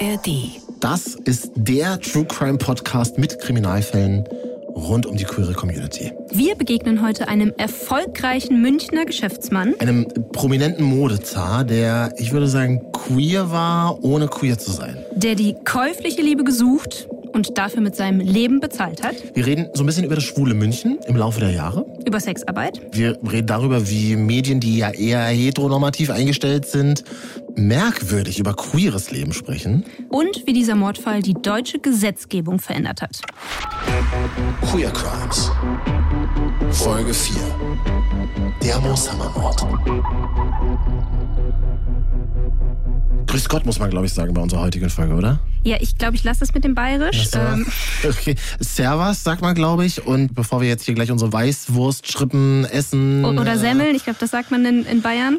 ARD. Das ist der True Crime Podcast mit Kriminalfällen rund um die queere Community. Wir begegnen heute einem erfolgreichen Münchner Geschäftsmann. Einem prominenten Modezar, der, ich würde sagen, queer war, ohne queer zu sein. Der die käufliche Liebe gesucht und dafür mit seinem Leben bezahlt hat. Wir reden so ein bisschen über das schwule München im Laufe der Jahre. Über Sexarbeit. Wir reden darüber, wie Medien, die ja eher heteronormativ eingestellt sind, merkwürdig über queeres Leben sprechen. Und wie dieser Mordfall die deutsche Gesetzgebung verändert hat. Queer Crimes. Folge 4. Der Mooshammer-Mord. Grüß Gott, muss man, glaube ich, sagen bei unserer heutigen Folge, oder? Ja, ich glaube, ich lasse das mit dem Bayerisch. Ähm, okay. Servus, sagt man, glaube ich. Und bevor wir jetzt hier gleich unsere Weißwurstschrippen essen. Oder Semmeln, ich glaube, das sagt man in, in Bayern.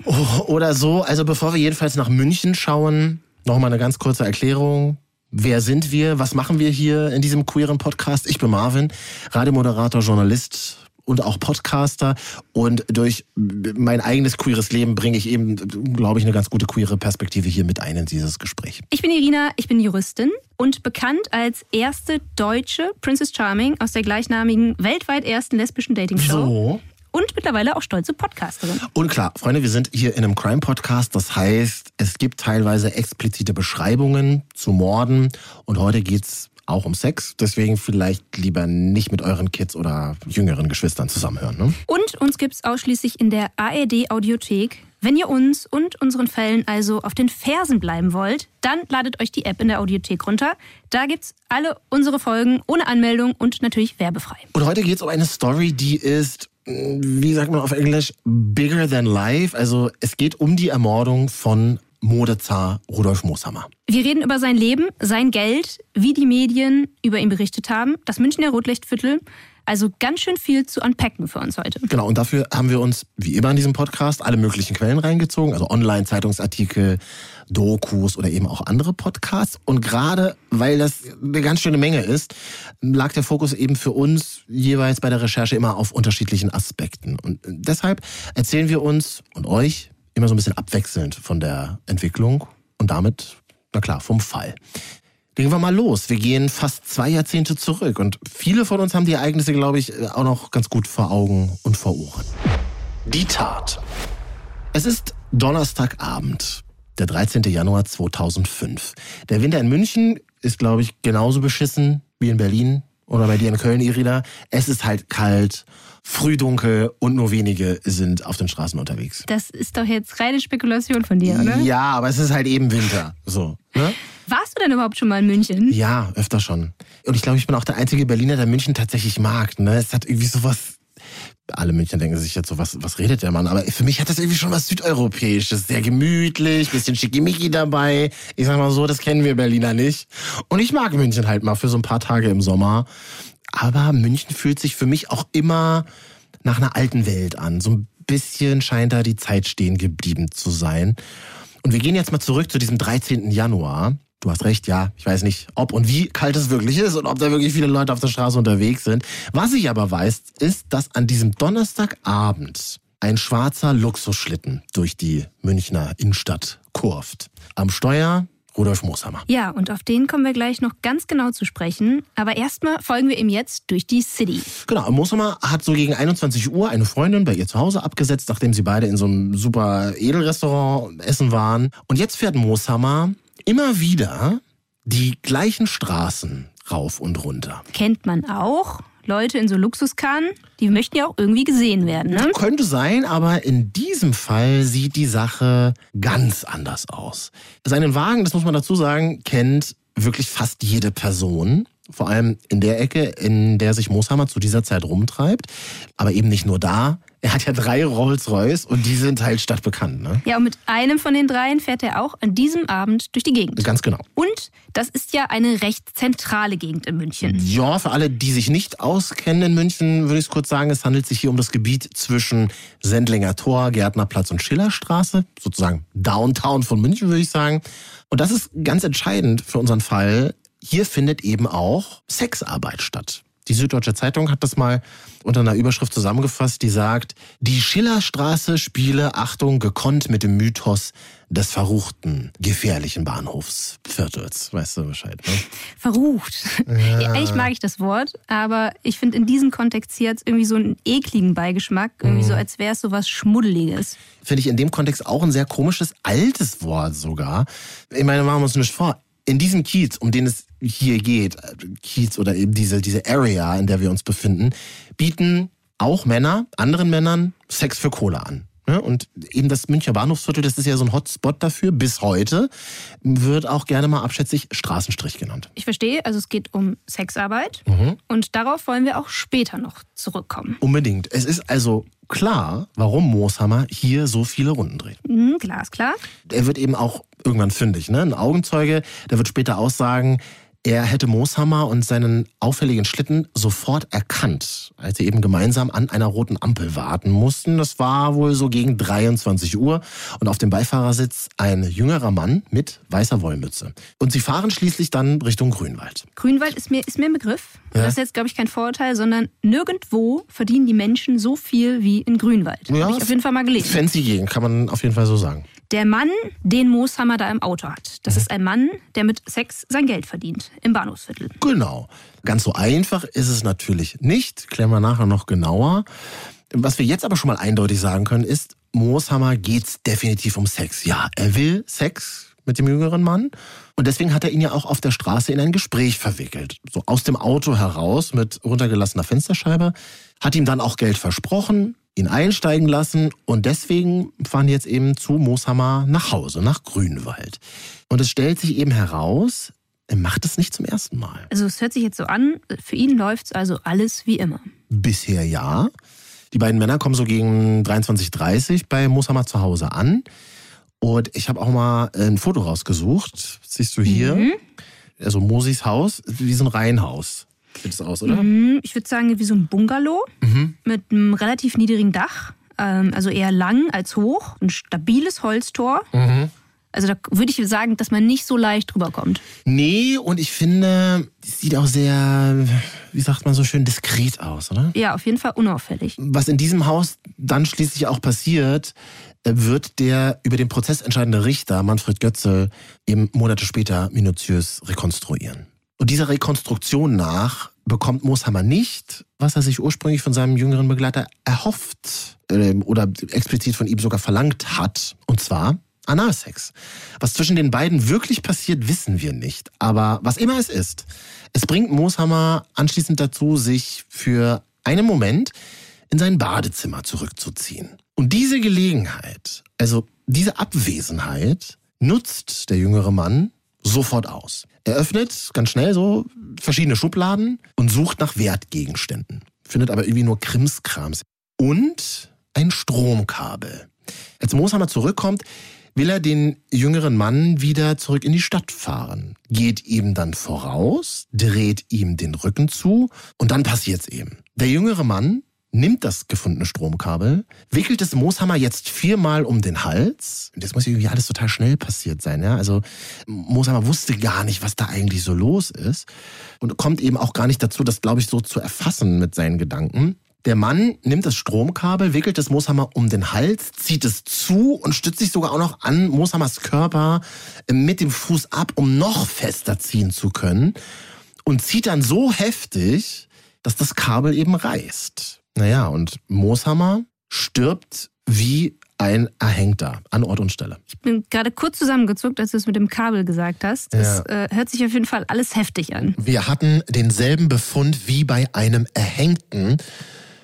Oder so. Also bevor wir jedenfalls nach München schauen, nochmal eine ganz kurze Erklärung. Wer sind wir? Was machen wir hier in diesem queeren Podcast? Ich bin Marvin, Radiomoderator, Journalist und auch Podcaster. Und durch mein eigenes queeres Leben bringe ich eben, glaube ich, eine ganz gute queere Perspektive hier mit ein in dieses Gespräch. Ich bin Irina, ich bin Juristin und bekannt als erste deutsche Princess Charming aus der gleichnamigen weltweit ersten lesbischen Dating-Show. So. Und mittlerweile auch stolze Podcasterin. Und klar, Freunde, wir sind hier in einem Crime-Podcast. Das heißt, es gibt teilweise explizite Beschreibungen zu Morden. Und heute geht's auch um Sex. Deswegen vielleicht lieber nicht mit euren Kids oder jüngeren Geschwistern zusammenhören. Ne? Und uns gibt's ausschließlich in der ARD Audiothek. Wenn ihr uns und unseren Fällen also auf den Fersen bleiben wollt, dann ladet euch die App in der Audiothek runter. Da gibt's alle unsere Folgen ohne Anmeldung und natürlich werbefrei. Und heute geht's um eine Story, die ist wie sagt man auf Englisch, bigger than life. Also es geht um die Ermordung von Modezar Rudolf Mooshammer. Wir reden über sein Leben, sein Geld, wie die Medien über ihn berichtet haben, das Münchner Rotlichtviertel. Also ganz schön viel zu unpacken für uns heute. Genau, und dafür haben wir uns, wie immer in diesem Podcast, alle möglichen Quellen reingezogen, also Online-Zeitungsartikel, Dokus oder eben auch andere Podcasts. Und gerade weil das eine ganz schöne Menge ist, lag der Fokus eben für uns jeweils bei der Recherche immer auf unterschiedlichen Aspekten. Und deshalb erzählen wir uns und euch immer so ein bisschen abwechselnd von der Entwicklung und damit, na klar, vom Fall. Legen wir mal los. Wir gehen fast zwei Jahrzehnte zurück und viele von uns haben die Ereignisse, glaube ich, auch noch ganz gut vor Augen und vor Ohren. Die Tat. Es ist Donnerstagabend, der 13. Januar 2005. Der Winter in München ist, glaube ich, genauso beschissen wie in Berlin oder bei dir in Köln, Irina. Es ist halt kalt, frühdunkel und nur wenige sind auf den Straßen unterwegs. Das ist doch jetzt reine Spekulation von dir, oder? Ja, aber es ist halt eben Winter. So. Ne? Warst du denn überhaupt schon mal in München? Ja, öfter schon. Und ich glaube, ich bin auch der einzige Berliner, der München tatsächlich mag. Ne? Es hat irgendwie sowas. Alle Münchner denken sich jetzt so, was, was redet der Mann? Aber für mich hat das irgendwie schon was Südeuropäisches. Sehr gemütlich, bisschen schickimicki dabei. Ich sag mal so, das kennen wir Berliner nicht. Und ich mag München halt mal für so ein paar Tage im Sommer. Aber München fühlt sich für mich auch immer nach einer alten Welt an. So ein bisschen scheint da die Zeit stehen geblieben zu sein. Und wir gehen jetzt mal zurück zu diesem 13. Januar. Du hast recht, ja. Ich weiß nicht, ob und wie kalt es wirklich ist und ob da wirklich viele Leute auf der Straße unterwegs sind. Was ich aber weiß, ist, dass an diesem Donnerstagabend ein schwarzer Luxusschlitten durch die Münchner Innenstadt kurft. Am Steuer Rudolf Mooshammer. Ja, und auf den kommen wir gleich noch ganz genau zu sprechen. Aber erstmal folgen wir ihm jetzt durch die City. Genau, Mooshammer hat so gegen 21 Uhr eine Freundin bei ihr zu Hause abgesetzt, nachdem sie beide in so einem super Edelrestaurant essen waren. Und jetzt fährt Mooshammer immer wieder die gleichen Straßen rauf und runter. Kennt man auch. Leute in so Luxuskarren, die möchten ja auch irgendwie gesehen werden, ne? Könnte sein, aber in diesem Fall sieht die Sache ganz anders aus. Seinen Wagen, das muss man dazu sagen, kennt wirklich fast jede Person. Vor allem in der Ecke, in der sich Mooshammer zu dieser Zeit rumtreibt. Aber eben nicht nur da. Er hat ja drei Rolls-Royce und die sind halt stadtbekannt. Ne? Ja, und mit einem von den dreien fährt er auch an diesem Abend durch die Gegend. Ganz genau. Und das ist ja eine recht zentrale Gegend in München. Ja, für alle, die sich nicht auskennen in München, würde ich es kurz sagen, es handelt sich hier um das Gebiet zwischen Sendlinger Tor, Gärtnerplatz und Schillerstraße. Sozusagen Downtown von München, würde ich sagen. Und das ist ganz entscheidend für unseren Fall. Hier findet eben auch Sexarbeit statt. Die Süddeutsche Zeitung hat das mal unter einer Überschrift zusammengefasst, die sagt, die Schillerstraße spiele, Achtung, gekonnt mit dem Mythos des verruchten, gefährlichen Bahnhofsviertels. Weißt du Bescheid, ne? Verrucht. Ja. Eigentlich mag ich das Wort, aber ich finde in diesem Kontext hier jetzt irgendwie so einen ekligen Beigeschmack, irgendwie mhm. so, als wäre es so was Schmuddeliges. Finde ich in dem Kontext auch ein sehr komisches, altes Wort sogar. Ich meine, machen wir uns nicht vor in diesem Kiez, um den es hier geht, Kiez oder eben diese, diese Area, in der wir uns befinden, bieten auch Männer, anderen Männern Sex für Kohle an. Und eben das Münchner Bahnhofsviertel, das ist ja so ein Hotspot dafür, bis heute, wird auch gerne mal abschätzig Straßenstrich genannt. Ich verstehe, also es geht um Sexarbeit mhm. und darauf wollen wir auch später noch zurückkommen. Unbedingt. Es ist also klar, warum Mooshammer hier so viele Runden dreht. Mhm, klar ist klar. Er wird eben auch irgendwann fündig. Ne? Ein Augenzeuge, der wird später aussagen, er hätte Mooshammer und seinen auffälligen Schlitten sofort erkannt, als sie eben gemeinsam an einer roten Ampel warten mussten. Das war wohl so gegen 23 Uhr und auf dem Beifahrersitz ein jüngerer Mann mit weißer Wollmütze. Und sie fahren schließlich dann Richtung Grünwald. Grünwald ist mir, ist mir ein Begriff. Ja. Das ist jetzt, glaube ich, kein Vorurteil, sondern nirgendwo verdienen die Menschen so viel wie in Grünwald. Ja, Habe ich auf jeden Fall mal gelesen. Fancy Gegend, kann man auf jeden Fall so sagen. Der Mann, den Mooshammer da im Auto hat, das ist ein Mann, der mit Sex sein Geld verdient im Bahnhofsviertel. Genau. Ganz so einfach ist es natürlich nicht. Klären wir nachher noch genauer. Was wir jetzt aber schon mal eindeutig sagen können, ist, Mooshammer geht's definitiv um Sex. Ja, er will Sex mit dem jüngeren Mann. Und deswegen hat er ihn ja auch auf der Straße in ein Gespräch verwickelt. So aus dem Auto heraus mit runtergelassener Fensterscheibe. Hat ihm dann auch Geld versprochen ihn einsteigen lassen und deswegen fahren die jetzt eben zu Mooshammer nach Hause, nach Grünwald. Und es stellt sich eben heraus, er macht es nicht zum ersten Mal. Also es hört sich jetzt so an, für ihn läuft es also alles wie immer. Bisher ja. Die beiden Männer kommen so gegen 23.30 bei Mooshammer zu Hause an. Und ich habe auch mal ein Foto rausgesucht. siehst du hier? Mhm. Also Mosis Haus, wie so ein Reihenhaus. Sieht es aus, oder? Mhm, ich würde sagen, wie so ein Bungalow mhm. mit einem relativ niedrigen Dach. Ähm, also eher lang als hoch. Ein stabiles Holztor. Mhm. Also da würde ich sagen, dass man nicht so leicht drüber kommt. Nee, und ich finde, es sieht auch sehr, wie sagt man so schön, diskret aus, oder? Ja, auf jeden Fall unauffällig. Was in diesem Haus dann schließlich auch passiert, äh, wird der über den Prozess entscheidende Richter, Manfred Götzel, eben Monate später minutiös rekonstruieren. Und dieser Rekonstruktion nach bekommt Mooshammer nicht, was er sich ursprünglich von seinem jüngeren Begleiter erhofft äh, oder explizit von ihm sogar verlangt hat. Und zwar Analsex. Was zwischen den beiden wirklich passiert, wissen wir nicht. Aber was immer es ist, es bringt Mooshammer anschließend dazu, sich für einen Moment in sein Badezimmer zurückzuziehen. Und diese Gelegenheit, also diese Abwesenheit, nutzt der jüngere Mann sofort aus. Er öffnet ganz schnell so verschiedene Schubladen und sucht nach Wertgegenständen. Findet aber irgendwie nur Krimskrams. Und ein Stromkabel. Als Mooshammer zurückkommt, will er den jüngeren Mann wieder zurück in die Stadt fahren. Geht ihm dann voraus, dreht ihm den Rücken zu und dann passiert's eben. Der jüngere Mann nimmt das gefundene Stromkabel, wickelt es Mooshammer jetzt viermal um den Hals. Das muss irgendwie alles total schnell passiert sein. Ja? Also Mooshammer wusste gar nicht, was da eigentlich so los ist und kommt eben auch gar nicht dazu, das, glaube ich, so zu erfassen mit seinen Gedanken. Der Mann nimmt das Stromkabel, wickelt das Mooshammer um den Hals, zieht es zu und stützt sich sogar auch noch an Mooshammers Körper mit dem Fuß ab, um noch fester ziehen zu können. Und zieht dann so heftig, dass das Kabel eben reißt. Naja, und Mooshammer stirbt wie ein Erhängter an Ort und Stelle. Ich bin gerade kurz zusammengezuckt, als du es mit dem Kabel gesagt hast. Das ja. äh, hört sich auf jeden Fall alles heftig an. Wir hatten denselben Befund wie bei einem Erhängten.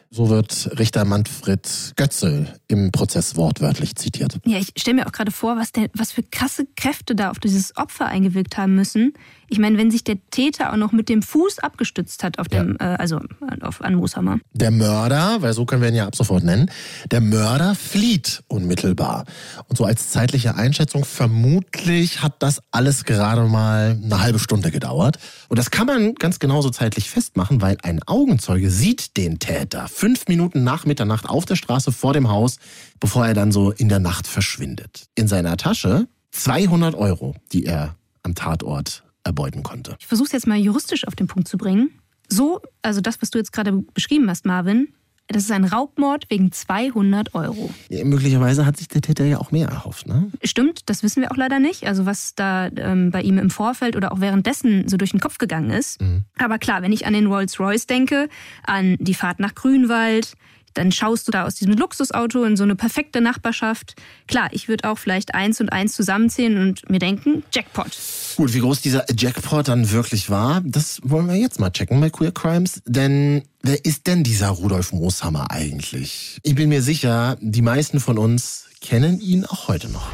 So wird Richter Manfred Götzel im Prozess wortwörtlich zitiert. Ja, ich stelle mir auch gerade vor, was, der, was für krasse Kräfte da auf dieses Opfer eingewirkt haben müssen. Ich meine, wenn sich der Täter auch noch mit dem Fuß abgestützt hat auf dem, ja. äh, also auf, an Mooshammer. Der Mörder, weil so können wir ihn ja ab sofort nennen, der Mörder flieht unmittelbar. Und so als zeitliche Einschätzung, vermutlich hat das alles gerade mal eine halbe Stunde gedauert. Und das kann man ganz genauso zeitlich festmachen, weil ein Augenzeuge sieht den Täter fünf Minuten nach Mitternacht auf der Straße vor dem Haus, bevor er dann so in der Nacht verschwindet. In seiner Tasche 200 Euro, die er am Tatort erbeuten konnte. Ich versuche es jetzt mal juristisch auf den Punkt zu bringen. So, also das, was du jetzt gerade beschrieben hast, Marvin, das ist ein Raubmord wegen 200 Euro. Ja, möglicherweise hat sich der Täter ja auch mehr erhofft, ne? Stimmt, das wissen wir auch leider nicht. Also was da ähm, bei ihm im Vorfeld oder auch währenddessen so durch den Kopf gegangen ist. Mhm. Aber klar, wenn ich an den Rolls-Royce denke, an die Fahrt nach Grünwald, dann schaust du da aus diesem Luxusauto in so eine perfekte Nachbarschaft. Klar, ich würde auch vielleicht eins und eins zusammenzählen und mir denken, Jackpot. Gut, wie groß dieser Jackpot dann wirklich war, das wollen wir jetzt mal checken bei Queer Crimes. Denn wer ist denn dieser Rudolf Mooshammer eigentlich? Ich bin mir sicher, die meisten von uns kennen ihn auch heute noch.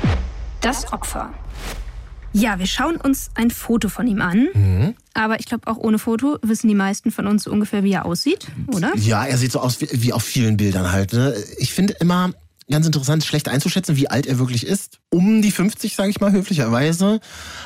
Das Opfer. Ja, wir schauen uns ein Foto von ihm an. Mhm. Aber ich glaube, auch ohne Foto wissen die meisten von uns so ungefähr, wie er aussieht, oder? Ja, er sieht so aus wie, wie auf vielen Bildern halt. Ne? Ich finde immer, ganz interessant, schlecht einzuschätzen, wie alt er wirklich ist. Um die 50, sage ich mal, höflicherweise.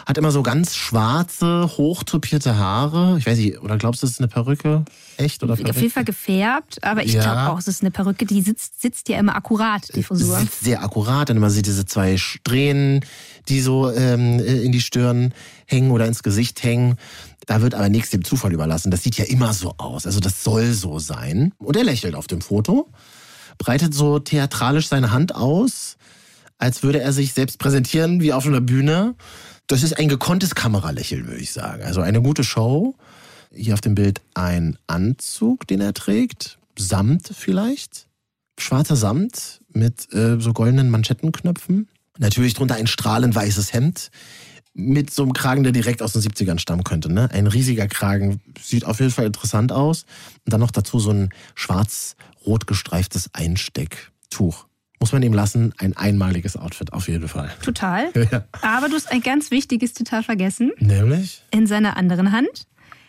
Hat immer so ganz schwarze, hochtopierte Haare. Ich weiß nicht, oder glaubst du, es ist eine Perücke? Echt? Oder Perücke? Auf jeden Fall gefärbt, aber ich ja. glaube auch, es ist eine Perücke, die sitzt, sitzt ja immer akkurat, die Frisur. Sitzt sehr akkurat, dann immer sieht diese zwei Strähnen, die so ähm, in die Stirn hängen oder ins Gesicht hängen. Da wird aber nichts dem Zufall überlassen. Das sieht ja immer so aus. Also das soll so sein. Und er lächelt auf dem Foto breitet so theatralisch seine Hand aus, als würde er sich selbst präsentieren wie auf einer Bühne. Das ist ein gekonntes Kameralächeln, würde ich sagen. Also eine gute Show. Hier auf dem Bild ein Anzug, den er trägt. Samt vielleicht. Schwarzer Samt mit äh, so goldenen Manschettenknöpfen. Natürlich drunter ein strahlend weißes Hemd mit so einem Kragen, der direkt aus den 70ern stammen könnte. Ne? Ein riesiger Kragen, sieht auf jeden Fall interessant aus. Und dann noch dazu so ein schwarz-rot gestreiftes Einstecktuch. Muss man ihm lassen, ein einmaliges Outfit, auf jeden Fall. Total. Ja. Aber du hast ein ganz wichtiges Detail vergessen. Nämlich? In seiner anderen Hand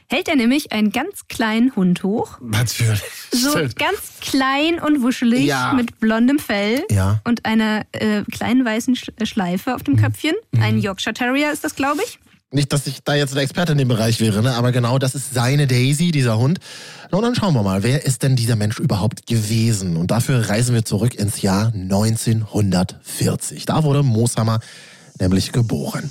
hält er nämlich einen ganz kleinen Hund hoch. Natürlich. So ganz klein und wuschelig ja. mit blondem Fell ja. und einer äh, kleinen weißen äh, Schleife auf dem mhm. Köpfchen. Mhm. Ein Yorkshire Terrier ist das, glaube ich. Nicht, dass ich da jetzt der Experte in dem Bereich wäre, ne? aber genau das ist seine Daisy, dieser Hund. Und dann schauen wir mal, wer ist denn dieser Mensch überhaupt gewesen? Und dafür reisen wir zurück ins Jahr 1940. Da wurde Mooshammer nämlich geboren.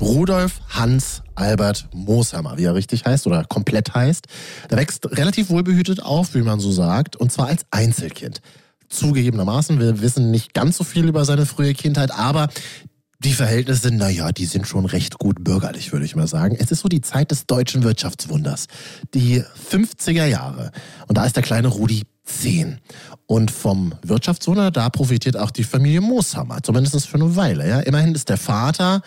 Rudolf Hans Albert Mooshammer, wie er richtig heißt oder komplett heißt. Der wächst relativ wohlbehütet auf, wie man so sagt, und zwar als Einzelkind. Zugegebenermaßen, wir wissen nicht ganz so viel über seine frühe Kindheit, aber die Verhältnisse, naja, die sind schon recht gut bürgerlich, würde ich mal sagen. Es ist so die Zeit des deutschen Wirtschaftswunders. Die 50er Jahre. Und da ist der kleine Rudi 10. Und vom Wirtschaftswunder, da profitiert auch die Familie Mooshammer. Zumindest für eine Weile. Ja. Immerhin ist der Vater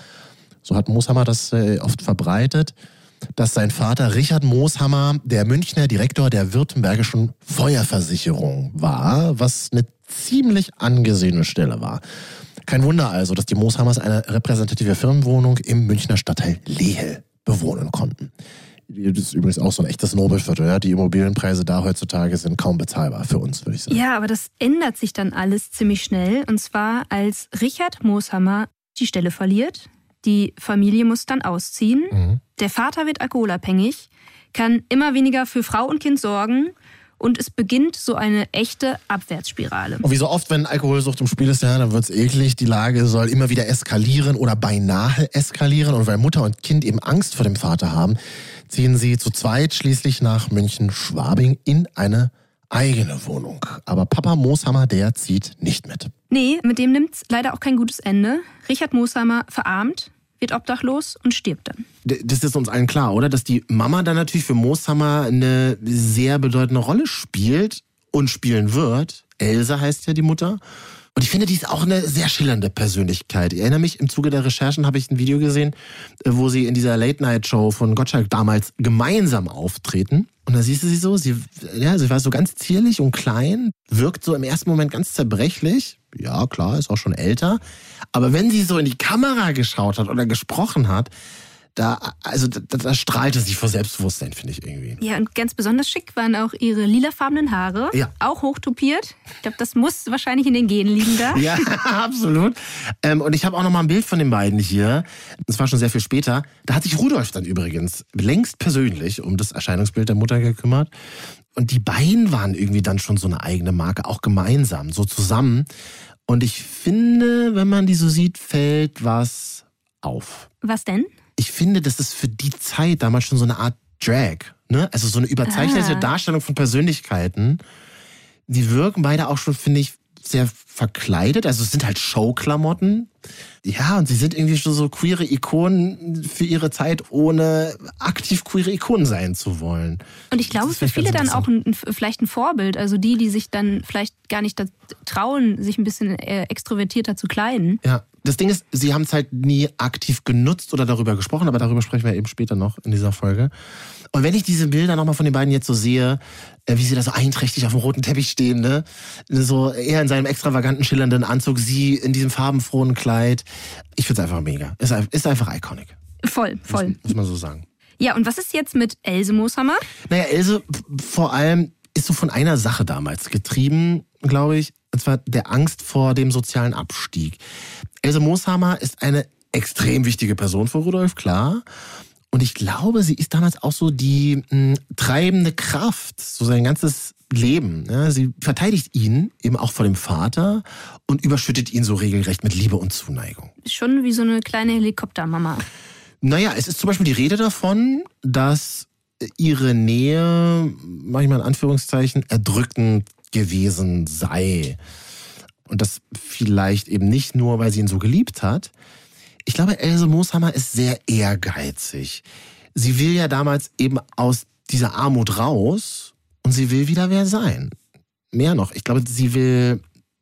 so hat Mooshammer das äh, oft verbreitet, dass sein Vater Richard Mooshammer der Münchner Direktor der Württembergischen Feuerversicherung war, was eine ziemlich angesehene Stelle war. Kein Wunder also, dass die Mooshammers eine repräsentative Firmenwohnung im Münchner Stadtteil Lehel bewohnen konnten. Das ist übrigens auch so ein echtes Nobelviertel. Ja? Die Immobilienpreise da heutzutage sind kaum bezahlbar für uns, würde ich sagen. Ja, aber das ändert sich dann alles ziemlich schnell. Und zwar, als Richard Mooshammer die Stelle verliert, die Familie muss dann ausziehen. Mhm. Der Vater wird alkoholabhängig, kann immer weniger für Frau und Kind sorgen und es beginnt so eine echte Abwärtsspirale. Und wie so oft, wenn Alkoholsucht im Spiel ist, ja, dann wird es eklig. Die Lage soll immer wieder eskalieren oder beinahe eskalieren. Und weil Mutter und Kind eben Angst vor dem Vater haben, ziehen sie zu zweit schließlich nach München-Schwabing in eine eigene Wohnung. Aber Papa Mooshammer, der zieht nicht mit. Nee, mit dem nimmt's leider auch kein gutes Ende. Richard Mooshammer verarmt, wird obdachlos und stirbt dann. Das ist uns allen klar, oder? Dass die Mama dann natürlich für Mooshammer eine sehr bedeutende Rolle spielt und spielen wird. Elsa heißt ja die Mutter. Und ich finde, die ist auch eine sehr schillernde Persönlichkeit. Ich erinnere mich, im Zuge der Recherchen habe ich ein Video gesehen, äh, wo sie in dieser Late-Night-Show von Gottschalk damals gemeinsam auftreten. Und da siehst du sie so, sie, ja, sie war so ganz zierlich und klein, wirkt so im ersten Moment ganz zerbrechlich. Ja, klar, ist auch schon älter. Aber wenn sie so in die Kamera geschaut hat oder gesprochen hat, da, also da, da strahlte sie vor Selbstbewusstsein, finde ich irgendwie. Ja, und ganz besonders schick waren auch ihre lilafarbenen Haare. Ja. Auch hochtopiert. Ich glaube, das muss wahrscheinlich in den Genen liegen da. ja, absolut. Ähm, und ich habe auch noch mal ein Bild von den beiden hier. Das war schon sehr viel später. Da hat sich Rudolf dann übrigens längst persönlich um das Erscheinungsbild der Mutter gekümmert. Und die beiden waren irgendwie dann schon so eine eigene Marke, auch gemeinsam, so zusammen. Und ich finde, wenn man die so sieht, fällt was auf. Was denn? Ich finde, das ist für die Zeit damals schon so eine Art Drag. Ne? Also so eine überzeichnete Ah. Darstellung von Persönlichkeiten. Die wirken beide auch schon, finde ich, sehr verkleidet. Also es sind halt Showklamotten. Ja, und sie sind irgendwie schon so queere Ikonen für ihre Zeit, ohne aktiv queere Ikonen sein zu wollen. Und ich glaube, für viele dann auch ein, vielleicht ein Vorbild. Also die, die sich dann vielleicht gar nicht trauen, sich ein bisschen äh, extrovertierter zu kleiden. Ja, das Ding ist, sie haben es halt nie aktiv genutzt oder darüber gesprochen, aber darüber sprechen wir eben später noch in dieser Folge. Und wenn ich diese Bilder nochmal von den beiden jetzt so sehe, äh, wie sie da so einträchtig auf dem roten Teppich stehen, ne? So er in seinem extravaganten, schillernden Anzug, sie in diesem farbenfrohen Kleid. Ich find's einfach mega. Ist, ist einfach iconic. Voll, voll. Muss, muss man so sagen. Ja, und was ist jetzt mit Else Mooshammer? Naja, Else vor allem ist so von einer Sache damals getrieben, glaube ich, und zwar der Angst vor dem sozialen Abstieg. Else Mooshammer ist eine extrem wichtige Person für Rudolf, klar. Und ich glaube, sie ist damals auch so die mh, treibende Kraft, so sein ganzes Leben. Ja, sie verteidigt ihn eben auch vor dem Vater und überschüttet ihn so regelrecht mit Liebe und Zuneigung. Schon wie so eine kleine Helikoptermama. Naja, es ist zum Beispiel die Rede davon, dass ihre Nähe, manchmal in Anführungszeichen, erdrückend gewesen sei. Und das vielleicht eben nicht nur, weil sie ihn so geliebt hat. Ich glaube, Else Mooshammer ist sehr ehrgeizig. Sie will ja damals eben aus dieser Armut raus und sie will wieder wer sein. Mehr noch, ich glaube, sie will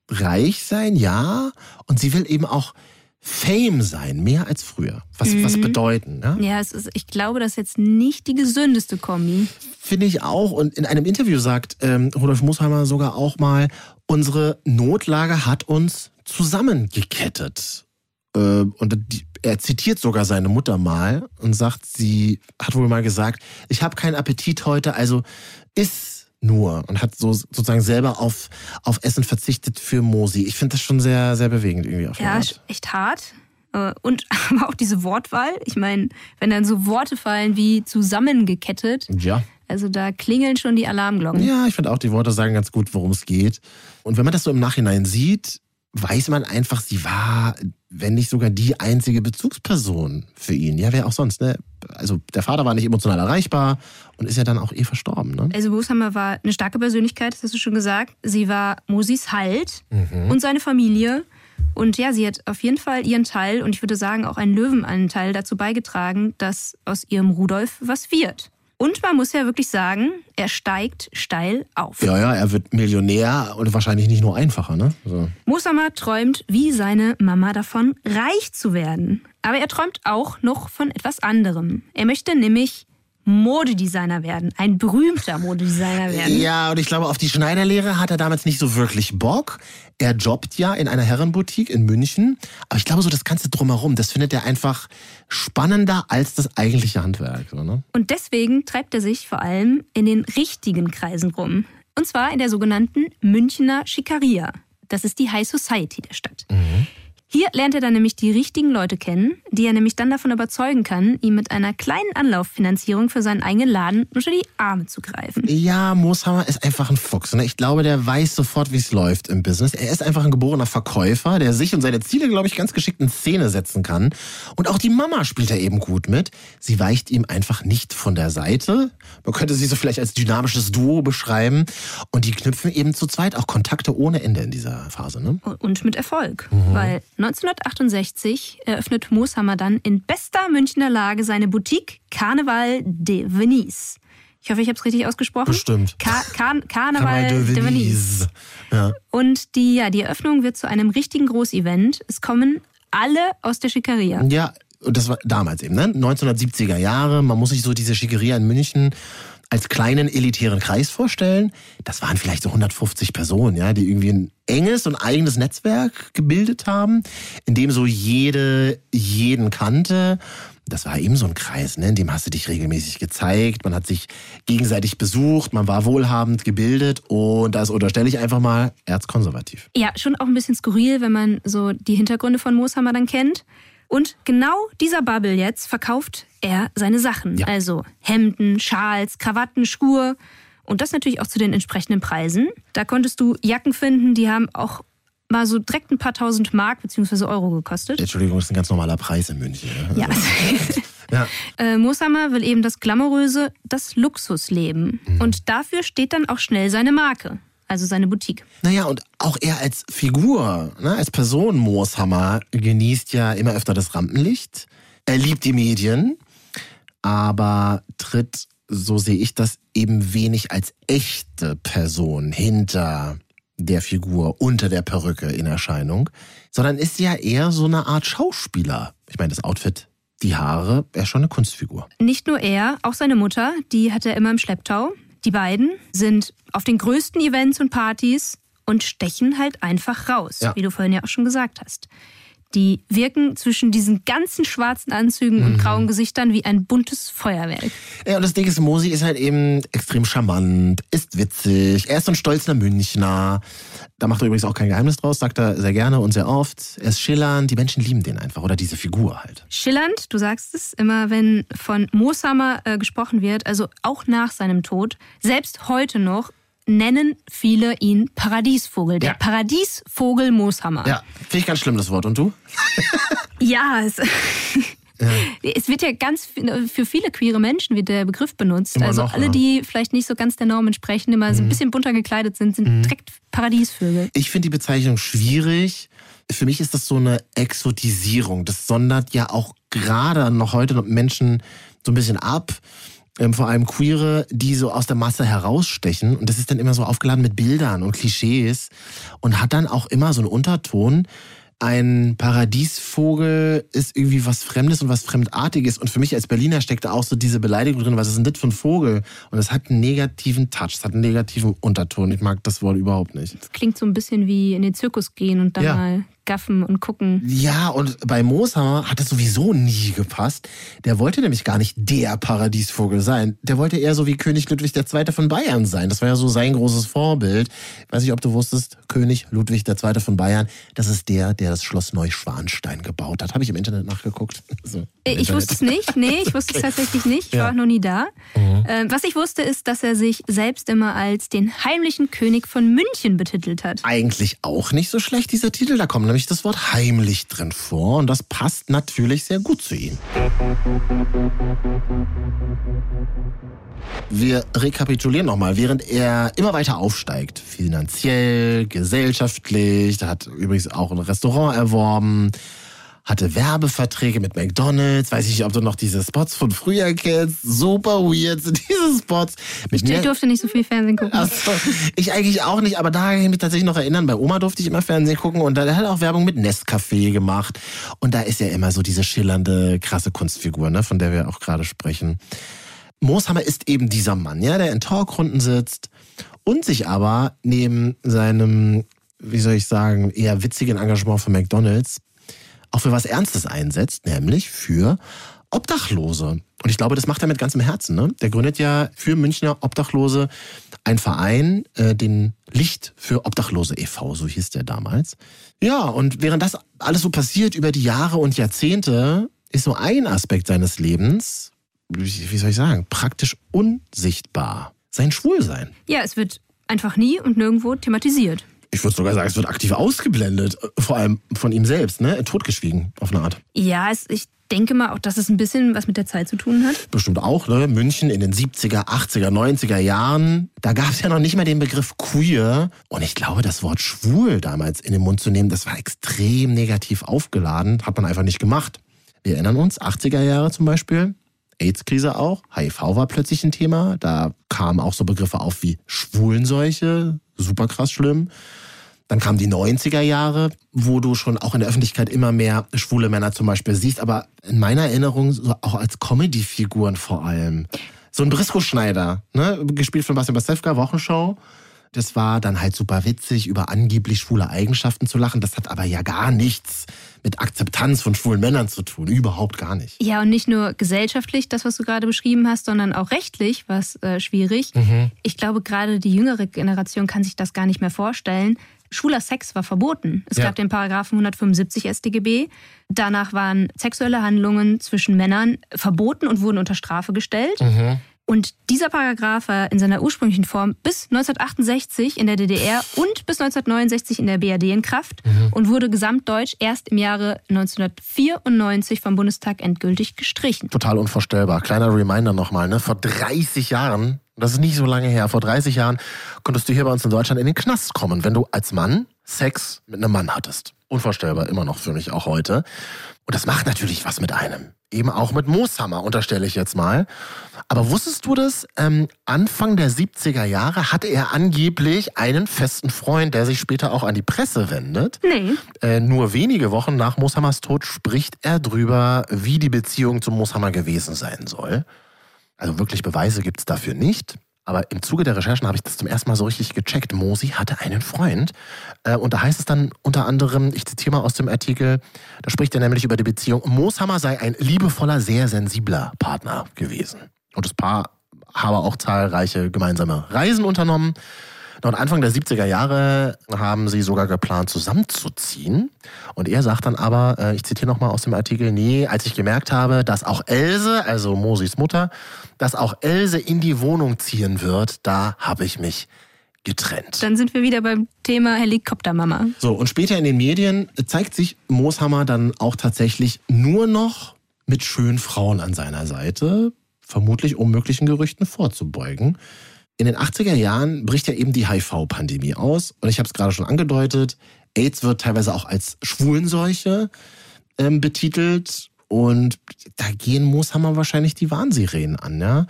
reich sein, ja, und sie will eben auch Fame sein, mehr als früher. Was, was bedeuten, ja? Ja, es ist, ich glaube, das ist jetzt nicht die gesündeste Kombi. Finde ich auch. Und in einem Interview sagt ähm, Rudolf Mooshammer sogar auch mal, unsere Notlage hat uns zusammengekettet. Äh, und die, er zitiert sogar seine Mutter mal und sagt, sie hat wohl mal gesagt, ich habe keinen Appetit heute, also iss nur. Und hat so sozusagen selber auf, auf Essen verzichtet für Mosi. Ich finde das schon sehr, sehr bewegend irgendwie auf Ja, echt hart. Äh, Und aber auch diese Wortwahl. Ich meine, wenn dann so Worte fallen wie zusammengekettet, Ja. also da klingeln schon die Alarmglocken. Ja, ich finde auch, die Worte sagen ganz gut, worum es geht. Und wenn man das so im Nachhinein sieht, weiß man einfach, sie war, wenn nicht sogar die einzige Bezugsperson für ihn. Ja, wer auch sonst, ne? Also der Vater war nicht emotional erreichbar und ist ja dann auch eh verstorben, ne? Also Booshammer war eine starke Persönlichkeit, das hast du schon gesagt. Sie war Mosis Halt und seine Familie. Und ja, sie hat auf jeden Fall ihren Teil und ich würde sagen auch einen Löwenanteil dazu beigetragen, dass aus ihrem Rudolf was wird. Und man muss ja wirklich sagen, er steigt steil auf. Ja, ja, er wird Millionär und wahrscheinlich nicht nur einfacher, ne? So. Mosama träumt wie seine Mama davon, reich zu werden. Aber er träumt auch noch von etwas anderem. Er möchte nämlich Modedesigner werden, ein berühmter Modedesigner werden. Ja, und ich glaube, auf die Schneiderlehre hat er damals nicht so wirklich Bock. Er jobbt ja in einer Herrenboutique in München. Aber ich glaube, so das Ganze drumherum, das findet er einfach spannender als das eigentliche Handwerk. So, ne? Und deswegen treibt er sich vor allem in den richtigen Kreisen rum. Und zwar in der sogenannten Münchner Schikaria. Das ist die High Society der Stadt. Hier lernt er dann nämlich die richtigen Leute kennen, die er nämlich dann davon überzeugen kann, ihm mit einer kleinen Anlauffinanzierung für seinen eigenen Laden unter die Arme zu greifen. Ja, Mooshammer ist einfach ein Fuchs. Ne? Ich glaube, der weiß sofort, wie es läuft im Business. Er ist einfach ein geborener Verkäufer, der sich und seine Ziele, glaube ich, ganz geschickt in Szene setzen kann. Und auch die Mama spielt er eben gut mit. Sie weicht ihm einfach nicht von der Seite. Man könnte sie so vielleicht als dynamisches Duo beschreiben. Und die knüpfen eben zu zweit auch Kontakte ohne Ende in dieser Phase. Ne? Und mit Erfolg. Weil 1968 eröffnet Mooshammer dann in bester Münchner Lage seine Boutique Carnaval de Venise. Ich hoffe, ich habe es richtig ausgesprochen. Bestimmt. Ka Kar Carnaval de Venise. Ja. Und die, ja, die Eröffnung wird zu einem richtigen Großevent. Es kommen alle aus der Schickeria. Ja, und das war damals eben, ne? 1970er Jahre. Man muss sich so diese Schickeria in München als kleinen elitären Kreis vorstellen. Das waren vielleicht so 150 Personen, ja, die irgendwie ein enges und eigenes Netzwerk gebildet haben, in dem so jede jeden kannte. Das war eben so ein Kreis, ne? in dem hast du dich regelmäßig gezeigt, man hat sich gegenseitig besucht, man war wohlhabend gebildet und das unterstelle ich einfach mal erzkonservativ. Ja, schon auch ein bisschen skurril, wenn man so die Hintergründe von Mooshammer dann kennt. Und genau dieser Bubble jetzt verkauft er seine Sachen. Ja. Also Hemden, Schals, Krawatten, Schuhe. Und das natürlich auch zu den entsprechenden Preisen. Da konntest du Jacken finden, die haben auch mal so direkt ein paar tausend Mark bzw. Euro gekostet. Entschuldigung, das ist ein ganz normaler Preis in München. ne? Ja, also, Ja. Äh, Mooshammer will eben das Glamouröse, das Luxusleben. Mhm. Und dafür steht dann auch schnell seine Marke, also seine Boutique. Naja, und auch er als Figur, ne, als Person Mooshammer genießt ja immer öfter das Rampenlicht. Er liebt die Medien, aber tritt, so sehe ich das, eben wenig als echte Person hinter der Figur, unter der Perücke in Erscheinung, sondern ist ja eher so eine Art Schauspieler. Ich meine, das Outfit, die Haare, er ist schon eine Kunstfigur. Nicht nur er, auch seine Mutter, die hat er immer im Schlepptau. Die beiden sind auf den größten Events und Partys und stechen halt einfach raus, Ja. wie du vorhin ja auch schon gesagt hast. Die wirken zwischen diesen ganzen schwarzen Anzügen Mhm. und grauen Gesichtern wie ein buntes Feuerwerk. Ja, und das Ding ist, Mosi ist halt eben extrem charmant, ist witzig, er ist so ein stolzer Münchner. Da macht er übrigens auch kein Geheimnis draus, sagt er sehr gerne und sehr oft. Er ist schillernd, die Menschen lieben den einfach oder diese Figur halt. Schillernd, du sagst es, immer wenn von Mooshammer äh, gesprochen wird, also auch nach seinem Tod, selbst heute noch, nennen viele ihn Paradiesvogel. Der Ja. Paradiesvogel Mooshammer. Ja, finde ich ganz schlimm das Wort. Und du? Ja, es, es wird ja ganz viel- für viele queere Menschen wird der Begriff benutzt. Also noch, alle, ja. Mhm. die vielleicht nicht so ganz der Norm entsprechen, immer so ein bisschen bunter gekleidet sind, sind direkt Paradiesvögel. Ich finde die Bezeichnung schwierig. Für mich ist das so eine Exotisierung. Das sondert ja auch gerade noch heute noch Menschen so ein bisschen ab. Ähm, vor allem Queere, die so aus der Masse herausstechen. Und das ist dann immer so aufgeladen mit Bildern und Klischees und hat dann auch immer so einen Unterton. Ein Paradiesvogel ist irgendwie was Fremdes und was Fremdartiges. Und für mich als Berliner steckt da auch so diese Beleidigung drin, was ist denn das für ein Vogel? Und es hat einen negativen Touch, es hat einen negativen Unterton. Ich mag das Wort überhaupt nicht. Das klingt so ein bisschen wie in den Zirkus gehen und dann Ja. mal gaffen und gucken. Ja, und bei Mooshammer hat das sowieso nie gepasst. Der wollte nämlich gar nicht der Paradiesvogel sein. Der wollte eher so wie König Ludwig II. von Bayern sein. Das war ja so sein großes Vorbild. Ich weiß nicht, ob du wusstest, König Ludwig II. von Bayern, das ist der, der das Schloss Neuschwanstein gebaut hat. Habe ich im Internet nachgeguckt. So, im Ich Internet. wusste es nicht, nee, ich wusste es tatsächlich nicht. Ich Ja. Mhm. war auch noch nie da. Äh, was ich wusste, ist, dass er sich selbst immer als den heimlichen König von München betitelt hat. Eigentlich auch nicht so schlecht, dieser Titel. Da kommt nämlich das Wort heimlich drin vor und das passt natürlich sehr gut zu ihm. Wir rekapitulieren nochmal, während er immer weiter aufsteigt, finanziell, gesellschaftlich, hat übrigens auch ein Restaurant erworben, hatte Werbeverträge mit McDonalds, weiß ich nicht, ob du noch diese Spots von früher kennst, super weird sind diese Spots. Mit Ich durfte nicht so viel Fernsehen gucken. Ach so, ich eigentlich auch nicht, aber da kann ich mich tatsächlich noch erinnern. Bei Oma durfte ich immer Fernsehen gucken und da hat er auch Werbung mit Nescafé gemacht. Und da ist ja immer so diese schillernde, krasse Kunstfigur, ne, von der wir auch gerade sprechen. Mooshammer ist eben dieser Mann, ja, der in Talkrunden sitzt und sich aber neben seinem, wie soll ich sagen, eher witzigen Engagement für McDonalds auch für was Ernstes einsetzt, nämlich für Obdachlose. Und ich glaube, das macht er mit ganzem Herzen. Ne? Der gründet ja für Münchner Obdachlose einen Verein, äh, den Licht für Obdachlose e.V., so hieß der damals. Ja, und während das alles so passiert über die Jahre und Jahrzehnte, ist so ein Aspekt seines Lebens, wie wie soll ich sagen, praktisch unsichtbar. Sein Schwulsein. Ja, es wird einfach nie und nirgendwo thematisiert. Ich würde sogar sagen, es wird aktiv ausgeblendet. Vor allem von ihm selbst, ne? Totgeschwiegen, auf eine Art. Ja, es, ich denke mal auch, dass es ein bisschen was mit der Zeit zu tun hat. bestimmt auch, ne? München in den 70er, 80er, 90er Jahren. Da gab es ja noch nicht mal den Begriff queer. Und ich glaube, das Wort schwul damals in den Mund zu nehmen, das war extrem negativ aufgeladen. Hat man einfach nicht gemacht. Wir erinnern uns, 80er Jahre zum Beispiel. AIDS-Krise auch. HIV war plötzlich ein Thema. Da kamen auch so Begriffe auf wie Schwulenseuche. Super krass schlimm. Dann kamen die 90er Jahre, wo du schon auch in der Öffentlichkeit immer mehr schwule Männer zum Beispiel siehst, aber in meiner Erinnerung so auch als Comedy-Figuren vor allem. So ein Brisco-Schneider, ne? gespielt von Bastian Pastewka, Wochenshow. Das war dann halt super witzig, über angeblich schwule Eigenschaften zu lachen. Das hat aber ja gar nichts mit Akzeptanz von schwulen Männern zu tun. Überhaupt gar nicht. Ja, und nicht nur gesellschaftlich, das, was du gerade beschrieben hast, sondern auch rechtlich, was äh, schwierig. Ich glaube, gerade die jüngere Generation kann sich das gar nicht mehr vorstellen. Schwuler Sex war verboten. Es Ja. gab den Paragraphen 175 StGB. Danach waren sexuelle Handlungen zwischen Männern verboten und wurden unter Strafe gestellt. Und dieser Paragraph war in seiner ursprünglichen Form bis 1968 in der DDR und bis 1969 in der BRD in Kraft mhm. und wurde gesamtdeutsch erst im Jahre 1994 vom Bundestag endgültig gestrichen. Total unvorstellbar. Kleiner Reminder nochmal, ne? Vor 30 Jahren, das ist nicht so lange her, vor 30 Jahren konntest du hier bei uns in Deutschland in den Knast kommen, wenn du als Mann Sex mit einem Mann hattest. Unvorstellbar, immer noch für mich auch heute. Und das macht natürlich was mit einem. Eben auch mit Mooshammer, unterstelle ich jetzt mal. Aber wusstest du das? Ähm, Anfang der 70er Jahre hatte er angeblich einen festen Freund, der sich später auch an die Presse wendet. Nee. Äh, nur wenige Wochen nach Mooshammers Tod spricht er drüber, wie die Beziehung zu Mooshammer gewesen sein soll. Also wirklich Beweise gibt es dafür nicht. Aber im Zuge der Recherchen habe ich das zum ersten Mal so richtig gecheckt. Mosi hatte einen Freund. Äh, und da heißt es dann unter anderem, ich zitiere mal aus dem Artikel, da spricht er nämlich über die Beziehung, Mooshammer sei ein liebevoller, sehr sensibler Partner gewesen. Und das Paar habe auch zahlreiche gemeinsame Reisen unternommen. Und Anfang der 70er Jahre haben sie sogar geplant, zusammenzuziehen. Und er sagt dann aber, äh, ich zitiere nochmal aus dem Artikel, nee, als ich gemerkt habe, dass auch Else, also Mosis Mutter, dass auch Else in die Wohnung ziehen wird, da habe ich mich getrennt. Dann sind wir wieder beim Thema Helikoptermama. So, und später in den Medien zeigt sich Mooshammer dann auch tatsächlich nur noch mit schönen Frauen an seiner Seite, vermutlich um möglichen Gerüchten vorzubeugen. In den 80er Jahren bricht ja eben die HIV-Pandemie aus. Und ich habe es gerade schon angedeutet, AIDS wird teilweise auch als Schwulenseuche ähm, betitelt. Und da gehen Mooshammer wahrscheinlich die Warnsirenen an, ja.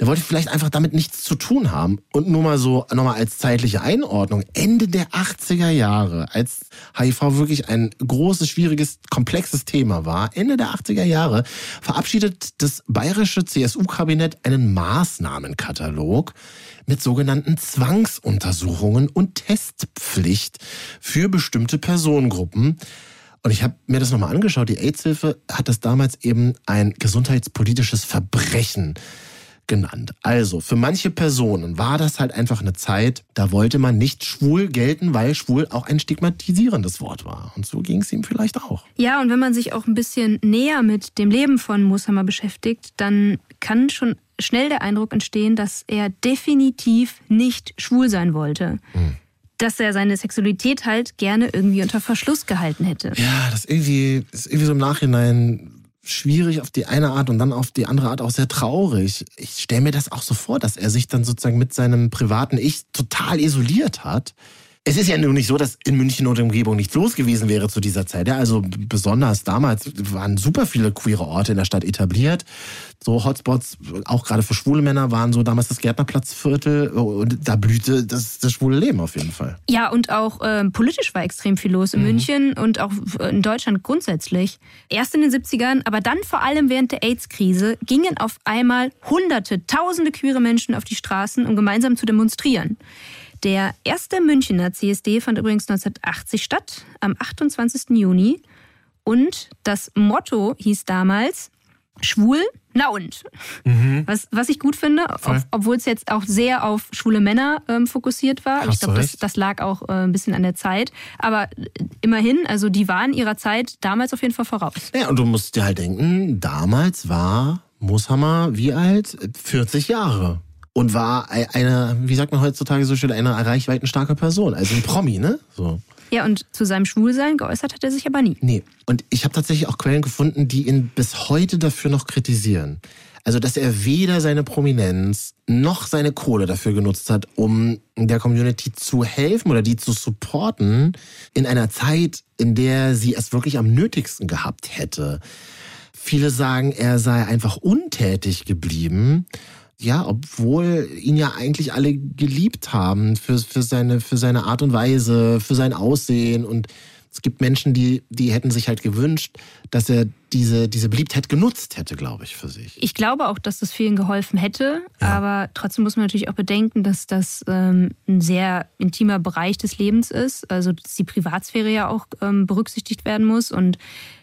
Der wollte vielleicht einfach damit nichts zu tun haben. Und nur mal so, nochmal als zeitliche Einordnung. Ende der 80er Jahre, als HIV wirklich ein großes, schwieriges, komplexes Thema war, Ende der 80er Jahre verabschiedet das bayerische CSU-Kabinett einen Maßnahmenkatalog mit sogenannten Zwangsuntersuchungen und Testpflicht für bestimmte Personengruppen. Und ich habe mir das nochmal angeschaut. Die AIDS-Hilfe hat das damals eben ein gesundheitspolitisches Verbrechen genannt. Also für manche Personen war das halt einfach eine Zeit, da wollte man nicht schwul gelten, weil schwul auch ein stigmatisierendes Wort war. Und so ging es ihm vielleicht auch. Ja, und wenn man sich auch ein bisschen näher mit dem Leben von Musammer beschäftigt, dann kann schon schnell der Eindruck entstehen, dass er definitiv nicht schwul sein wollte. Hm. Dass er seine Sexualität halt gerne irgendwie unter Verschluss gehalten hätte. Ja, das irgendwie, ist irgendwie so im Nachhinein schwierig auf die eine Art und dann auf die andere Art auch sehr traurig. Ich stelle mir das auch so vor, dass er sich dann sozusagen mit seinem privaten Ich total isoliert hat es ist ja nun nicht so, dass in München und Umgebung nichts los gewesen wäre zu dieser Zeit. Ja, also besonders damals waren super viele queere Orte in der Stadt etabliert. So Hotspots, auch gerade für schwule Männer, waren so damals das Gärtnerplatzviertel und da blühte das, das schwule Leben auf jeden Fall. Ja, und auch äh, politisch war extrem viel los in mhm. München und auch in Deutschland grundsätzlich. Erst in den 70ern, aber dann vor allem während der AIDS-Krise gingen auf einmal Hunderte, Tausende queere Menschen auf die Straßen, um gemeinsam zu demonstrieren. Der erste Münchner CSD fand übrigens 1980 statt, am 28. Juni. Und das Motto hieß damals Schwul, na und. Mhm. Was, was ich gut finde, ob, obwohl es jetzt auch sehr auf schwule Männer ähm, fokussiert war. ich glaube, das, das, lag auch äh, ein bisschen an der Zeit. Aber äh, immerhin, also die waren ihrer Zeit damals auf jeden Fall voraus. Ja, und du musst dir halt denken, damals war Mooshammer wie alt? 40 Jahre und war eine, wie sagt man heutzutage so schön, eine reichweitenstarke Person, also ein Promi, ne? So. Ja, und zu seinem Schwulsein geäußert hat er sich aber nie. Nee. Und ich habe tatsächlich auch Quellen gefunden, die ihn bis heute dafür noch kritisieren. Also, dass er weder seine Prominenz noch seine Kohle dafür genutzt hat, um der Community zu helfen oder die zu supporten in einer Zeit, in der sie es wirklich am nötigsten gehabt hätte. Viele sagen, er sei einfach untätig geblieben ja, obwohl ihn ja eigentlich alle geliebt haben für, für, seine, für seine Art und Weise, für sein Aussehen. Und es gibt Menschen, die, die hätten sich halt gewünscht, dass er diese, diese Beliebtheit genutzt hätte, glaube ich, für sich. Ich glaube auch, dass das vielen geholfen hätte. Ja. Aber trotzdem muss man natürlich auch bedenken, dass das ähm, ein sehr intimer Bereich des Lebens ist. Also, dass die Privatsphäre ja auch ähm, berücksichtigt werden muss. Und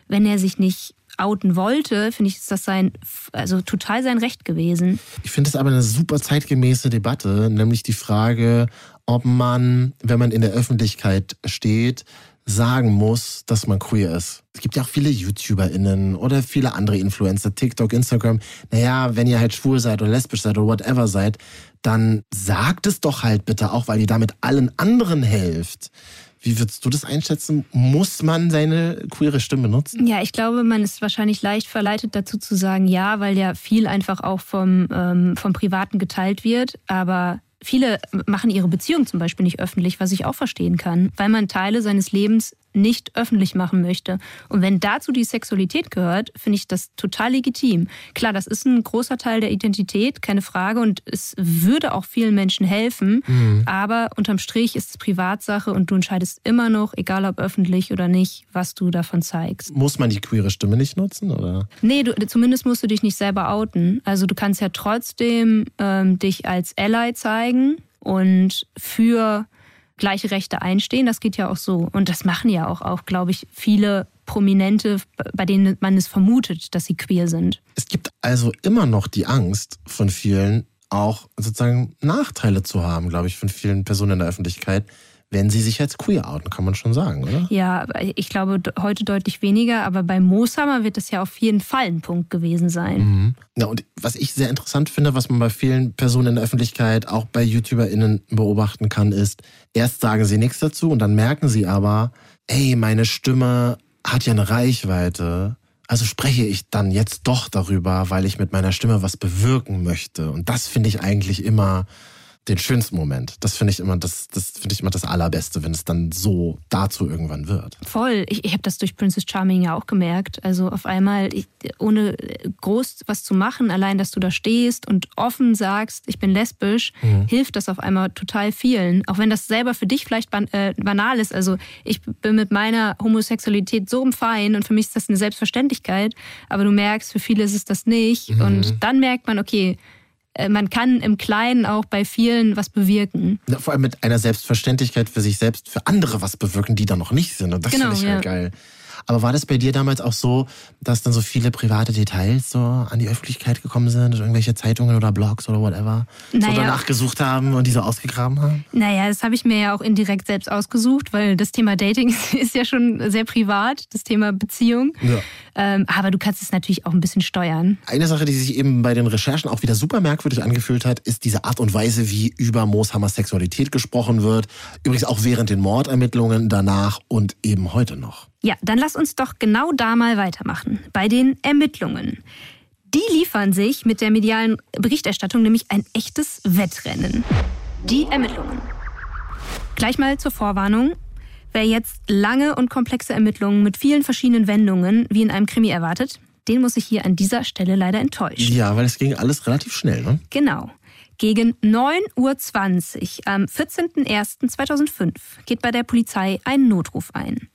wenn er sich nicht outen wollte, finde ich, ist das sein, also total sein Recht gewesen. Ich finde es aber eine super zeitgemäße Debatte, nämlich die Frage, ob man, wenn man in der Öffentlichkeit steht, sagen muss, dass man queer ist. Es gibt ja auch viele YouTuberInnen oder viele andere Influencer, TikTok, Instagram. Naja, wenn ihr halt schwul seid oder lesbisch seid oder whatever seid, dann sagt es doch halt bitte auch, weil ihr damit allen anderen helft. Wie würdest du das einschätzen? Muss man seine queere Stimme nutzen? Ja, ich glaube, man ist wahrscheinlich leicht verleitet dazu zu sagen, ja, weil ja viel einfach auch vom, ähm, vom Privaten geteilt wird. Aber viele machen ihre Beziehung zum Beispiel nicht öffentlich, was ich auch verstehen kann, weil man Teile seines Lebens nicht öffentlich machen möchte. Und wenn dazu die Sexualität gehört, finde ich das total legitim. Klar, das ist ein großer Teil der Identität, keine Frage. Und es würde auch vielen Menschen helfen. Mhm. Aber unterm Strich ist es Privatsache und du entscheidest immer noch, egal ob öffentlich oder nicht, was du davon zeigst. Muss man die queere Stimme nicht nutzen? Oder? Nee, du, zumindest musst du dich nicht selber outen. Also du kannst ja trotzdem ähm, dich als Ally zeigen und für gleiche Rechte einstehen. Das geht ja auch so. Und das machen ja auch, auch glaube ich, viele Prominente, bei denen man es vermutet, dass sie queer sind. Es gibt also immer noch die Angst von vielen, auch sozusagen Nachteile zu haben, glaube ich, von vielen Personen in der Öffentlichkeit wenn sie sich als queer outen, kann man schon sagen, oder? Ja, ich glaube heute deutlich weniger, aber bei Mooshammer wird das ja auf jeden Fall ein Punkt gewesen sein. Mhm. Ja, und was ich sehr interessant finde, was man bei vielen Personen in der Öffentlichkeit, auch bei YouTuberInnen beobachten kann, ist, erst sagen sie nichts dazu und dann merken sie aber, ey, meine Stimme hat ja eine Reichweite. Also spreche ich dann jetzt doch darüber, weil ich mit meiner Stimme was bewirken möchte. Und das finde ich eigentlich immer den schönsten Moment. Das finde ich immer das, das finde ich immer das Allerbeste, wenn es dann so dazu irgendwann wird. Voll. Ich, ich habe das durch Princess Charming ja auch gemerkt. Also auf einmal, ich, ohne groß was zu machen, allein, dass du da stehst und offen sagst, ich bin lesbisch, mhm. hilft das auf einmal total vielen. Auch wenn das selber für dich vielleicht ban äh, banal ist. Also ich bin mit meiner Homosexualität so im Fein und für mich ist das eine Selbstverständlichkeit. Aber du merkst, für viele ist es das nicht. Mhm. Und dann merkt man, okay, man kann im Kleinen auch bei vielen was bewirken. Ja, vor allem mit einer Selbstverständlichkeit für sich selbst, für andere was bewirken, die da noch nicht sind. Und das genau, finde ich halt ja. geil. Aber war das bei dir damals auch so, dass dann so viele private Details so an die Öffentlichkeit gekommen sind? Irgendwelche Zeitungen oder Blogs oder whatever? Naja. So danach gesucht haben und die so ausgegraben haben? Naja, das habe ich mir ja auch indirekt selbst ausgesucht, weil das Thema Dating ist ja schon sehr privat, das Thema Beziehung. Ja. Ähm, aber du kannst es natürlich auch ein bisschen steuern. Eine Sache, die sich eben bei den Recherchen auch wieder super merkwürdig angefühlt hat, ist diese Art und Weise, wie über Mooshammers Sexualität gesprochen wird. Übrigens auch während den Mordermittlungen, danach und eben heute noch. Ja, dann lass uns doch genau da mal weitermachen. Bei den Ermittlungen. Die liefern sich mit der medialen Berichterstattung nämlich ein echtes Wettrennen. Die Ermittlungen. Gleich mal zur Vorwarnung. Wer jetzt lange und komplexe Ermittlungen mit vielen verschiedenen Wendungen wie in einem Krimi erwartet, den muss ich hier an dieser Stelle leider enttäuschen. Ja, weil es ging alles relativ schnell, ne? Genau. Gegen 9.20 Uhr am 14.01.2005 geht bei der Polizei ein Notruf ein.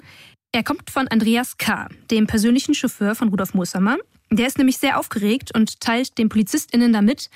Er kommt von Andreas K., dem persönlichen Chauffeur von Rudolf Mooshammer. Der ist nämlich sehr aufgeregt und teilt den PolizistInnen damit,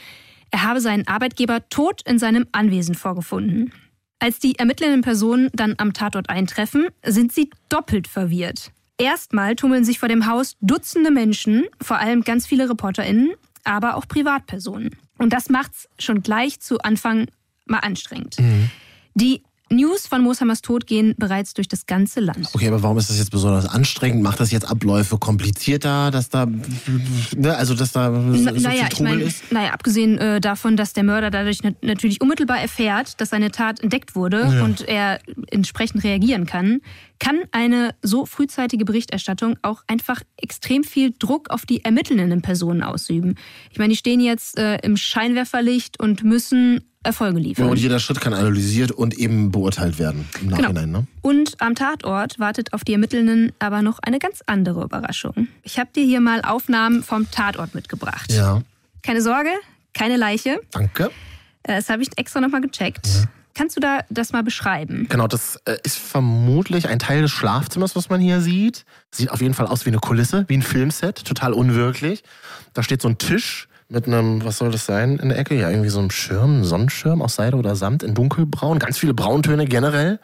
er habe seinen Arbeitgeber tot in seinem Anwesen vorgefunden. Als die ermittelnden Personen dann am Tatort eintreffen, sind sie doppelt verwirrt. Erstmal tummeln sich vor dem Haus Dutzende Menschen, vor allem ganz viele ReporterInnen, aber auch Privatpersonen. Und das macht's schon gleich zu Anfang mal anstrengend. Mhm. Die News von Mooshammers Tod gehen bereits durch das ganze Land. Okay, aber warum ist das jetzt besonders anstrengend? Macht das jetzt Abläufe komplizierter, dass da, ne, also dass da so naja, viel Trubel ich mein, ist? Naja, abgesehen äh, davon, dass der Mörder dadurch natürlich unmittelbar erfährt, dass seine Tat entdeckt wurde ja. und er entsprechend reagieren kann, kann eine so frühzeitige Berichterstattung auch einfach extrem viel Druck auf die ermittelnden Personen ausüben. Ich meine, die stehen jetzt äh, im Scheinwerferlicht und müssen Erfolge liefern. Und jeder Schritt kann analysiert und eben beurteilt werden im genau. Nachhinein. Genau. Ne? Und am Tatort wartet auf die Ermittelnden aber noch eine ganz andere Überraschung. Ich habe dir hier mal Aufnahmen vom Tatort mitgebracht. Ja. Keine Sorge, keine Leiche. Danke. Äh, das habe ich extra nochmal gecheckt. Ja. Kannst du da das mal beschreiben? Genau, das äh, ist vermutlich ein Teil des Schlafzimmers, was man hier sieht. Sieht auf jeden Fall aus wie eine Kulisse, wie ein Filmset, total unwirklich. Da steht so ein Tisch mit einem, was soll das sein in der Ecke? Ja, irgendwie so einem Schirm, Sonnenschirm aus Seide oder Samt in dunkelbraun. Ganz viele Brauntöne generell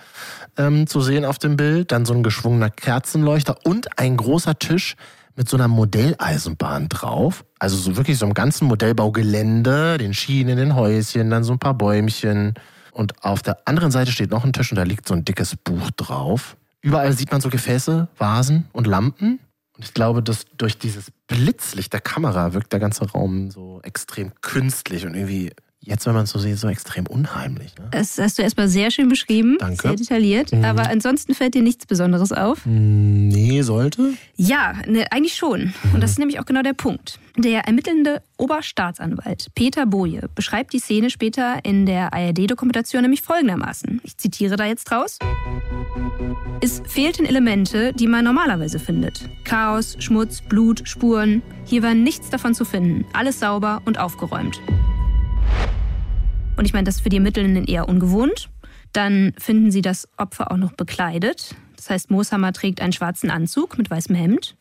ähm, zu sehen auf dem Bild. Dann so ein geschwungener Kerzenleuchter und ein großer Tisch mit so einer Modelleisenbahn drauf. Also so wirklich so einem ganzen Modellbaugelände, den Schienen, den Häuschen, dann so ein paar Bäumchen. Und auf der anderen Seite steht noch ein Tisch und da liegt so ein dickes Buch drauf Überall sieht man so Gefäße, Vasen und Lampen. Und ich glaube, dass durch dieses Blitzlicht der Kamera wirkt der ganze Raum so extrem künstlich und irgendwie Jetzt, wenn man es so sieht, so extrem unheimlich. Ne? Das hast du erstmal sehr schön beschrieben. Danke. Sehr detailliert. Mhm. Aber ansonsten fällt dir nichts Besonderes auf? Nee, sollte? Ja, ne, eigentlich schon. Und das ist nämlich auch genau der Punkt. Der ermittelnde Oberstaatsanwalt Peter Boje beschreibt die Szene später in der ARD-Dokumentation nämlich folgendermaßen. Ich zitiere da jetzt raus. Es fehlten Elemente, die man normalerweise findet. Chaos, Schmutz, Blut, Spuren. Hier war nichts davon zu finden. Alles sauber und aufgeräumt. Und ich meine, das ist für die Ermittelnden eher ungewohnt. Dann finden sie das Opfer auch noch bekleidet. Das heißt, Mooshammer trägt einen schwarzen Anzug mit weißem Hemd,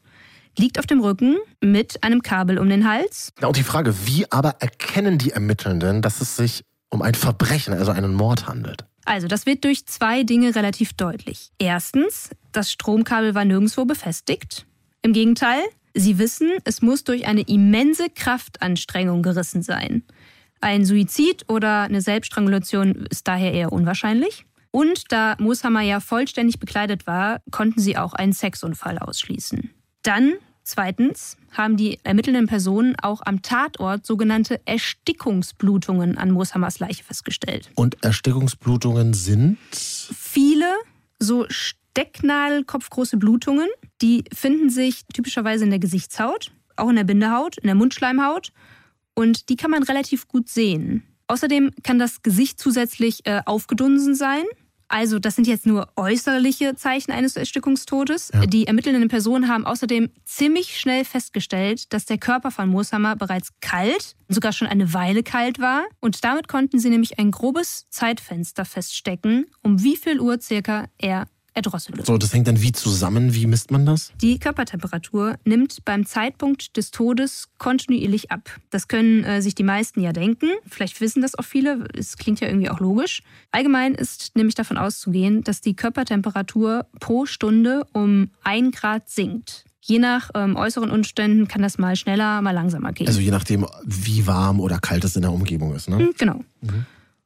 liegt auf dem Rücken mit einem Kabel um den Hals. Und die Frage, wie aber erkennen die Ermittelnden, dass es sich um ein Verbrechen, also einen Mord handelt? Also, das wird durch zwei Dinge relativ deutlich. Erstens, das Stromkabel war nirgendwo befestigt. Im Gegenteil, sie wissen, es muss durch eine immense Kraftanstrengung gerissen sein. Ein Suizid oder eine Selbststrangulation ist daher eher unwahrscheinlich. Und da Mooshammer ja vollständig bekleidet war, konnten sie auch einen Sexunfall ausschließen. Dann, zweitens, haben die ermittelnden Personen auch am Tatort sogenannte Erstickungsblutungen an Mooshammers Leiche festgestellt. Und Erstickungsblutungen sind? Viele so Stecknadelkopfgroße Blutungen, die finden sich typischerweise in der Gesichtshaut, auch in der Bindehaut, in der Mundschleimhaut und die kann man relativ gut sehen. Außerdem kann das Gesicht zusätzlich äh, aufgedunsen sein. Also das sind jetzt nur äußerliche Zeichen eines Erstickungstodes. Ja. Die ermittelnden Personen haben außerdem ziemlich schnell festgestellt, dass der Körper von Mooshammer bereits kalt, sogar schon eine Weile kalt war. Und damit konnten sie nämlich ein grobes Zeitfenster feststecken, um wie viel Uhr circa er erdrosselt. So, das hängt dann wie zusammen? Wie misst man das? Die Körpertemperatur nimmt beim Zeitpunkt des Todes kontinuierlich ab. Das können äh, sich die meisten ja denken. Vielleicht wissen das auch viele. Es klingt ja irgendwie auch logisch. Allgemein ist nämlich davon auszugehen, dass die Körpertemperatur pro Stunde um ein Grad sinkt. Je nach ähm, äußeren Umständen kann das mal schneller, mal langsamer gehen. Also je nachdem, wie warm oder kalt es in der Umgebung ist. Ne? Hm, Genau.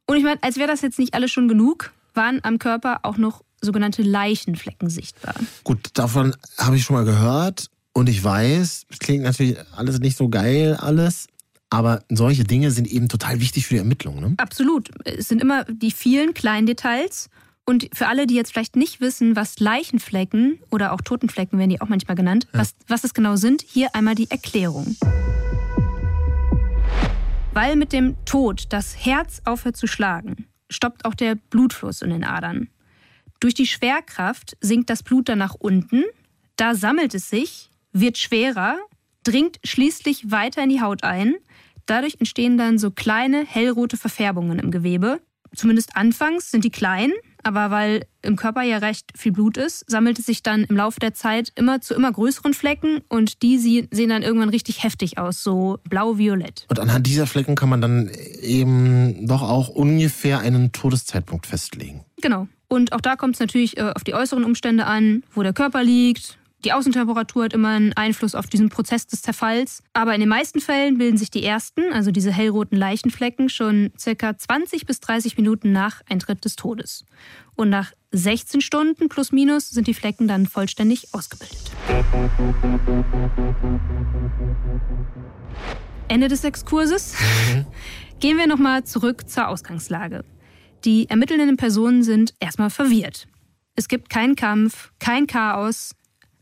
Und ich meine, als wäre das jetzt nicht alles schon genug, waren am Körper auch noch sogenannte Leichenflecken sichtbar. Gut, davon habe ich schon mal gehört und ich weiß, es klingt natürlich alles nicht so geil, alles. Aber solche Dinge sind eben total wichtig für die Ermittlungen. Ne? Absolut. Es sind immer die vielen kleinen Details. Und für alle, die jetzt vielleicht nicht wissen, was Leichenflecken oder auch Totenflecken werden die auch manchmal genannt, was, was es genau sind, hier einmal die Erklärung. Weil mit dem Tod das Herz aufhört zu schlagen, stoppt auch der Blutfluss in den Adern. Durch die Schwerkraft sinkt das Blut dann nach unten, da sammelt es sich, wird schwerer, dringt schließlich weiter in die Haut ein. Dadurch entstehen dann so kleine hellrote Verfärbungen im Gewebe. Zumindest anfangs sind die klein, aber weil im Körper ja recht viel Blut ist, sammelt es sich dann im Laufe der Zeit immer zu immer größeren Flecken und die sehen dann irgendwann richtig heftig aus, so blau-violett. Und anhand dieser Flecken kann man dann eben doch auch ungefähr einen Todeszeitpunkt festlegen. Genau. Und auch da kommt es natürlich äh, auf die äußeren Umstände an, wo der Körper liegt. Die Außentemperatur hat immer einen Einfluss auf diesen Prozess des Zerfalls. Aber in den meisten Fällen bilden sich die ersten, also diese hellroten Leichenflecken, schon circa 20 bis 30 Minuten nach Eintritt des Todes. Und nach 16 Stunden plus minus sind die Flecken dann vollständig ausgebildet. Ende des Exkurses. Gehen wir nochmal zurück zur Ausgangslage. Die ermittelnden Personen sind erstmal verwirrt. Es gibt keinen Kampf, kein Chaos.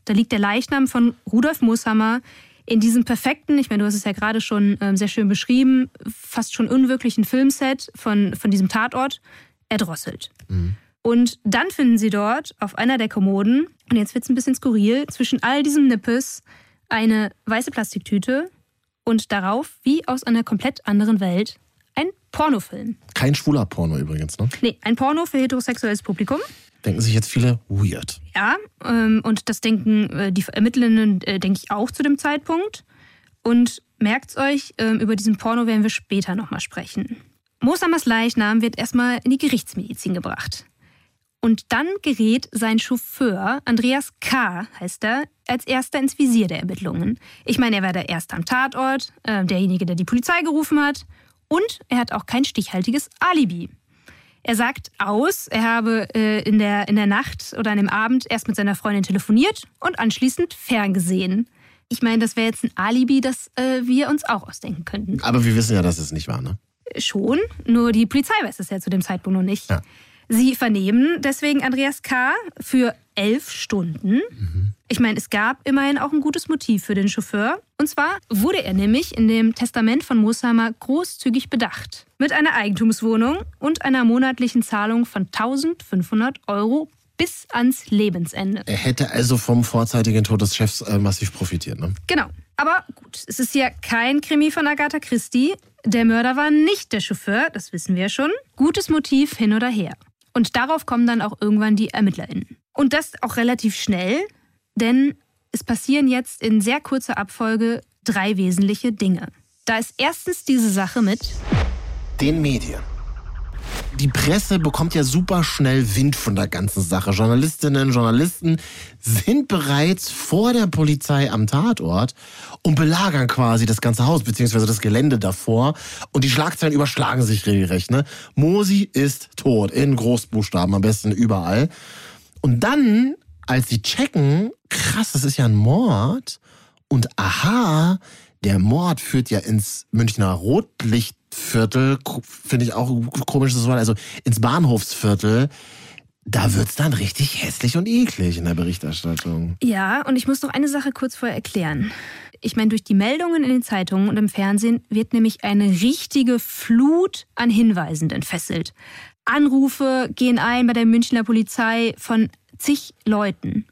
Da liegt der Leichnam von Rudolf Mooshammer in diesem perfekten, ich meine, du hast es ja gerade schon ähm, sehr schön beschrieben, fast schon unwirklichen Filmset von, von diesem Tatort, erdrosselt. Und dann finden sie dort auf einer der Kommoden, und jetzt wird es ein bisschen skurril, zwischen all diesem Nippes eine weiße Plastiktüte und darauf, wie aus einer komplett anderen Welt, ein Pornofilm. Kein schwuler Porno übrigens, ne? Nee, ein Porno für heterosexuelles Publikum. Denken sich jetzt viele weird. Ja, ähm, und das denken äh, die Ermittlenden, äh, denke ich, auch zu dem Zeitpunkt. Und merkt's euch, ähm, über diesen Porno werden wir später nochmal sprechen. Mosammers Leichnam wird erstmal in die Gerichtsmedizin gebracht. Und dann gerät sein Chauffeur, Andreas K., heißt er, als erster ins Visier der Ermittlungen. Ich meine, er war der Erste am Tatort, äh, derjenige, der die Polizei gerufen hat. Und er hat auch kein stichhaltiges Alibi. Er sagt aus, er habe äh, in, der, in der Nacht oder an dem Abend erst mit seiner Freundin telefoniert und anschließend ferngesehen. Ich meine, das wäre jetzt ein Alibi, das äh, wir uns auch ausdenken könnten. Aber wir wissen ja, dass es nicht war, ne? Schon, nur die Polizei weiß es ja zu dem Zeitpunkt noch nicht. Ja. Sie vernehmen deswegen Andreas K. für elf Stunden. Ich meine, es gab immerhin auch ein gutes Motiv für den Chauffeur. Und zwar wurde er nämlich in dem Testament von Moshammer großzügig bedacht. Mit einer Eigentumswohnung und einer monatlichen Zahlung von 1500 Euro bis ans Lebensende. Er hätte also vom vorzeitigen Tod des Chefs äh, massiv profitiert, ne? Genau. Aber gut, es ist ja kein Krimi von Agatha Christie. Der Mörder war nicht der Chauffeur, das wissen wir schon. Gutes Motiv hin oder her. Und darauf kommen dann auch irgendwann die ErmittlerInnen. Und das auch relativ schnell, denn es passieren jetzt in sehr kurzer Abfolge drei wesentliche Dinge. Da ist erstens diese Sache mit, Den Medien. Die Presse bekommt ja super schnell Wind von der ganzen Sache. Journalistinnen, Journalisten sind bereits vor der Polizei am Tatort und belagern quasi das ganze Haus beziehungsweise das Gelände davor. Und die Schlagzeilen überschlagen sich regelrecht. Ne? Mosi ist tot in Großbuchstaben, am besten überall. Und dann, als sie checken, krass, das ist ja ein Mord. Und aha, der Mord führt ja ins Münchner Rotlichtviertel, finde ich auch ein komisches Wort, also ins Bahnhofsviertel. Da wird's dann richtig hässlich und eklig in der Berichterstattung. Ja, und ich muss noch eine Sache kurz vorher erklären. Ich meine, durch die Meldungen in den Zeitungen und im Fernsehen wird nämlich eine richtige Flut an Hinweisen entfesselt. Anrufe gehen ein bei der Münchner Polizei von zig Leuten.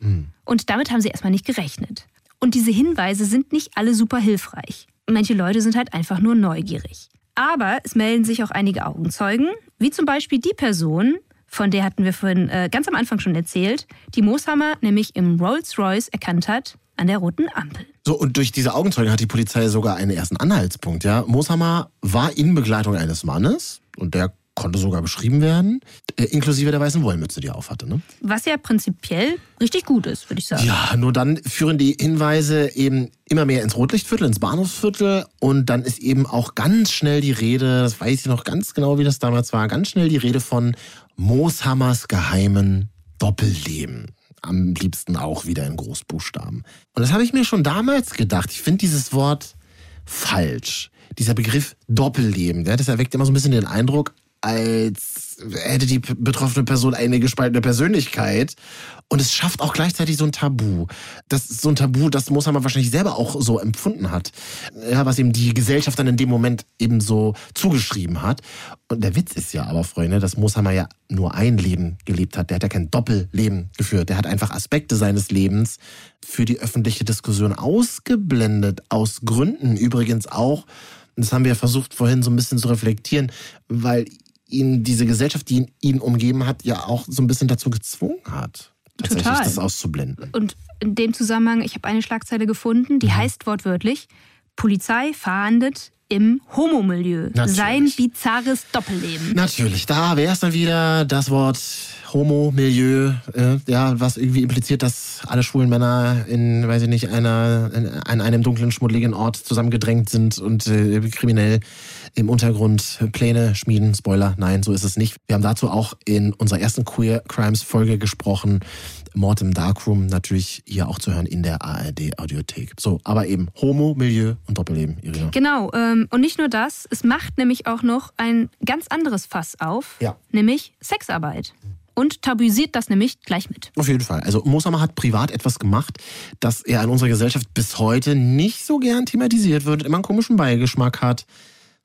Und damit haben sie erstmal nicht gerechnet. Und diese Hinweise sind nicht alle super hilfreich. Manche Leute sind halt einfach nur neugierig. Aber es melden sich auch einige Augenzeugen, wie zum Beispiel die Person, von der hatten wir vorhin äh, ganz am Anfang schon erzählt, die Mooshammer nämlich im Rolls-Royce erkannt hat an der roten Ampel. So, und durch diese Augenzeugen hat die Polizei sogar einen ersten Anhaltspunkt, ja. Moshammer war in Begleitung eines Mannes und der konnte sogar beschrieben werden, äh, inklusive der weißen Wollmütze, die er aufhatte, ne? Was ja prinzipiell richtig gut ist, würde ich sagen. Ja, nur dann führen die Hinweise eben immer mehr ins Rotlichtviertel, ins Bahnhofsviertel und dann ist eben auch ganz schnell die Rede, das weiß ich noch ganz genau, wie das damals war, ganz schnell die Rede von Mooshammers geheimen Doppelleben. Am liebsten auch wieder in Großbuchstaben. Und das habe ich mir schon damals gedacht. Ich finde dieses Wort falsch. Dieser Begriff Doppelleben, der, das erweckt immer so ein bisschen den Eindruck, als hätte die betroffene Person eine gespaltene Persönlichkeit. Und es schafft auch gleichzeitig so ein Tabu. Das ist so ein Tabu, das Mohammed wahrscheinlich selber auch so empfunden hat. Ja, was ihm die Gesellschaft dann in dem Moment eben so zugeschrieben hat. Und der Witz ist ja aber, Freunde, dass Mohammed ja nur ein Leben gelebt hat. Der hat ja kein Doppelleben geführt. Der hat einfach Aspekte seines Lebens für die öffentliche Diskussion ausgeblendet. Aus Gründen übrigens auch, das haben wir versucht vorhin so ein bisschen zu reflektieren, weil ihn diese Gesellschaft, die ihn, ihn umgeben hat, ja auch so ein bisschen dazu gezwungen hat, tatsächlich Total. das auszublenden. Und in dem Zusammenhang, ich habe eine Schlagzeile gefunden, Mhm. die heißt wortwörtlich, Polizei fahndet im Homomilieu. Sein bizarres Doppelleben. Natürlich, da wäre es dann wieder das Wort Homo-Milieu, äh, ja, was irgendwie impliziert, dass alle schwulen Männer in, weiß ich nicht, einer, in, an einem dunklen, schmuddeligen Ort zusammengedrängt sind und äh, kriminell im Untergrund Pläne schmieden. Spoiler, nein, so ist es nicht. Wir haben dazu auch in unserer ersten Queer Crimes Folge gesprochen. Mord im Darkroom natürlich hier auch zu hören in der ARD Audiothek. So, aber eben Homo, Milieu und Doppelleben, Irina. Genau, ähm, und nicht nur das, es macht nämlich auch noch ein ganz anderes Fass auf, Ja. nämlich Sexarbeit. Und tabuisiert das nämlich gleich mit. Auf jeden Fall. Also Moshammer hat privat etwas gemacht, das er in unserer Gesellschaft bis heute nicht so gern thematisiert wird, immer einen komischen Beigeschmack hat.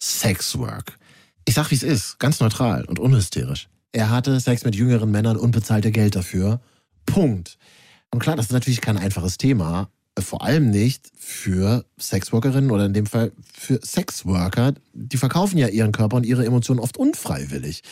Sexwork. Ich sag, wie es ist, ganz neutral und unhysterisch. Er hatte Sex mit jüngeren Männern und bezahlte Geld dafür. Punkt. Und klar, das ist natürlich kein einfaches Thema. Vor allem nicht für Sexworkerinnen oder in dem Fall für Sexworker. Die verkaufen ja ihren Körper und ihre Emotionen oft unfreiwillig.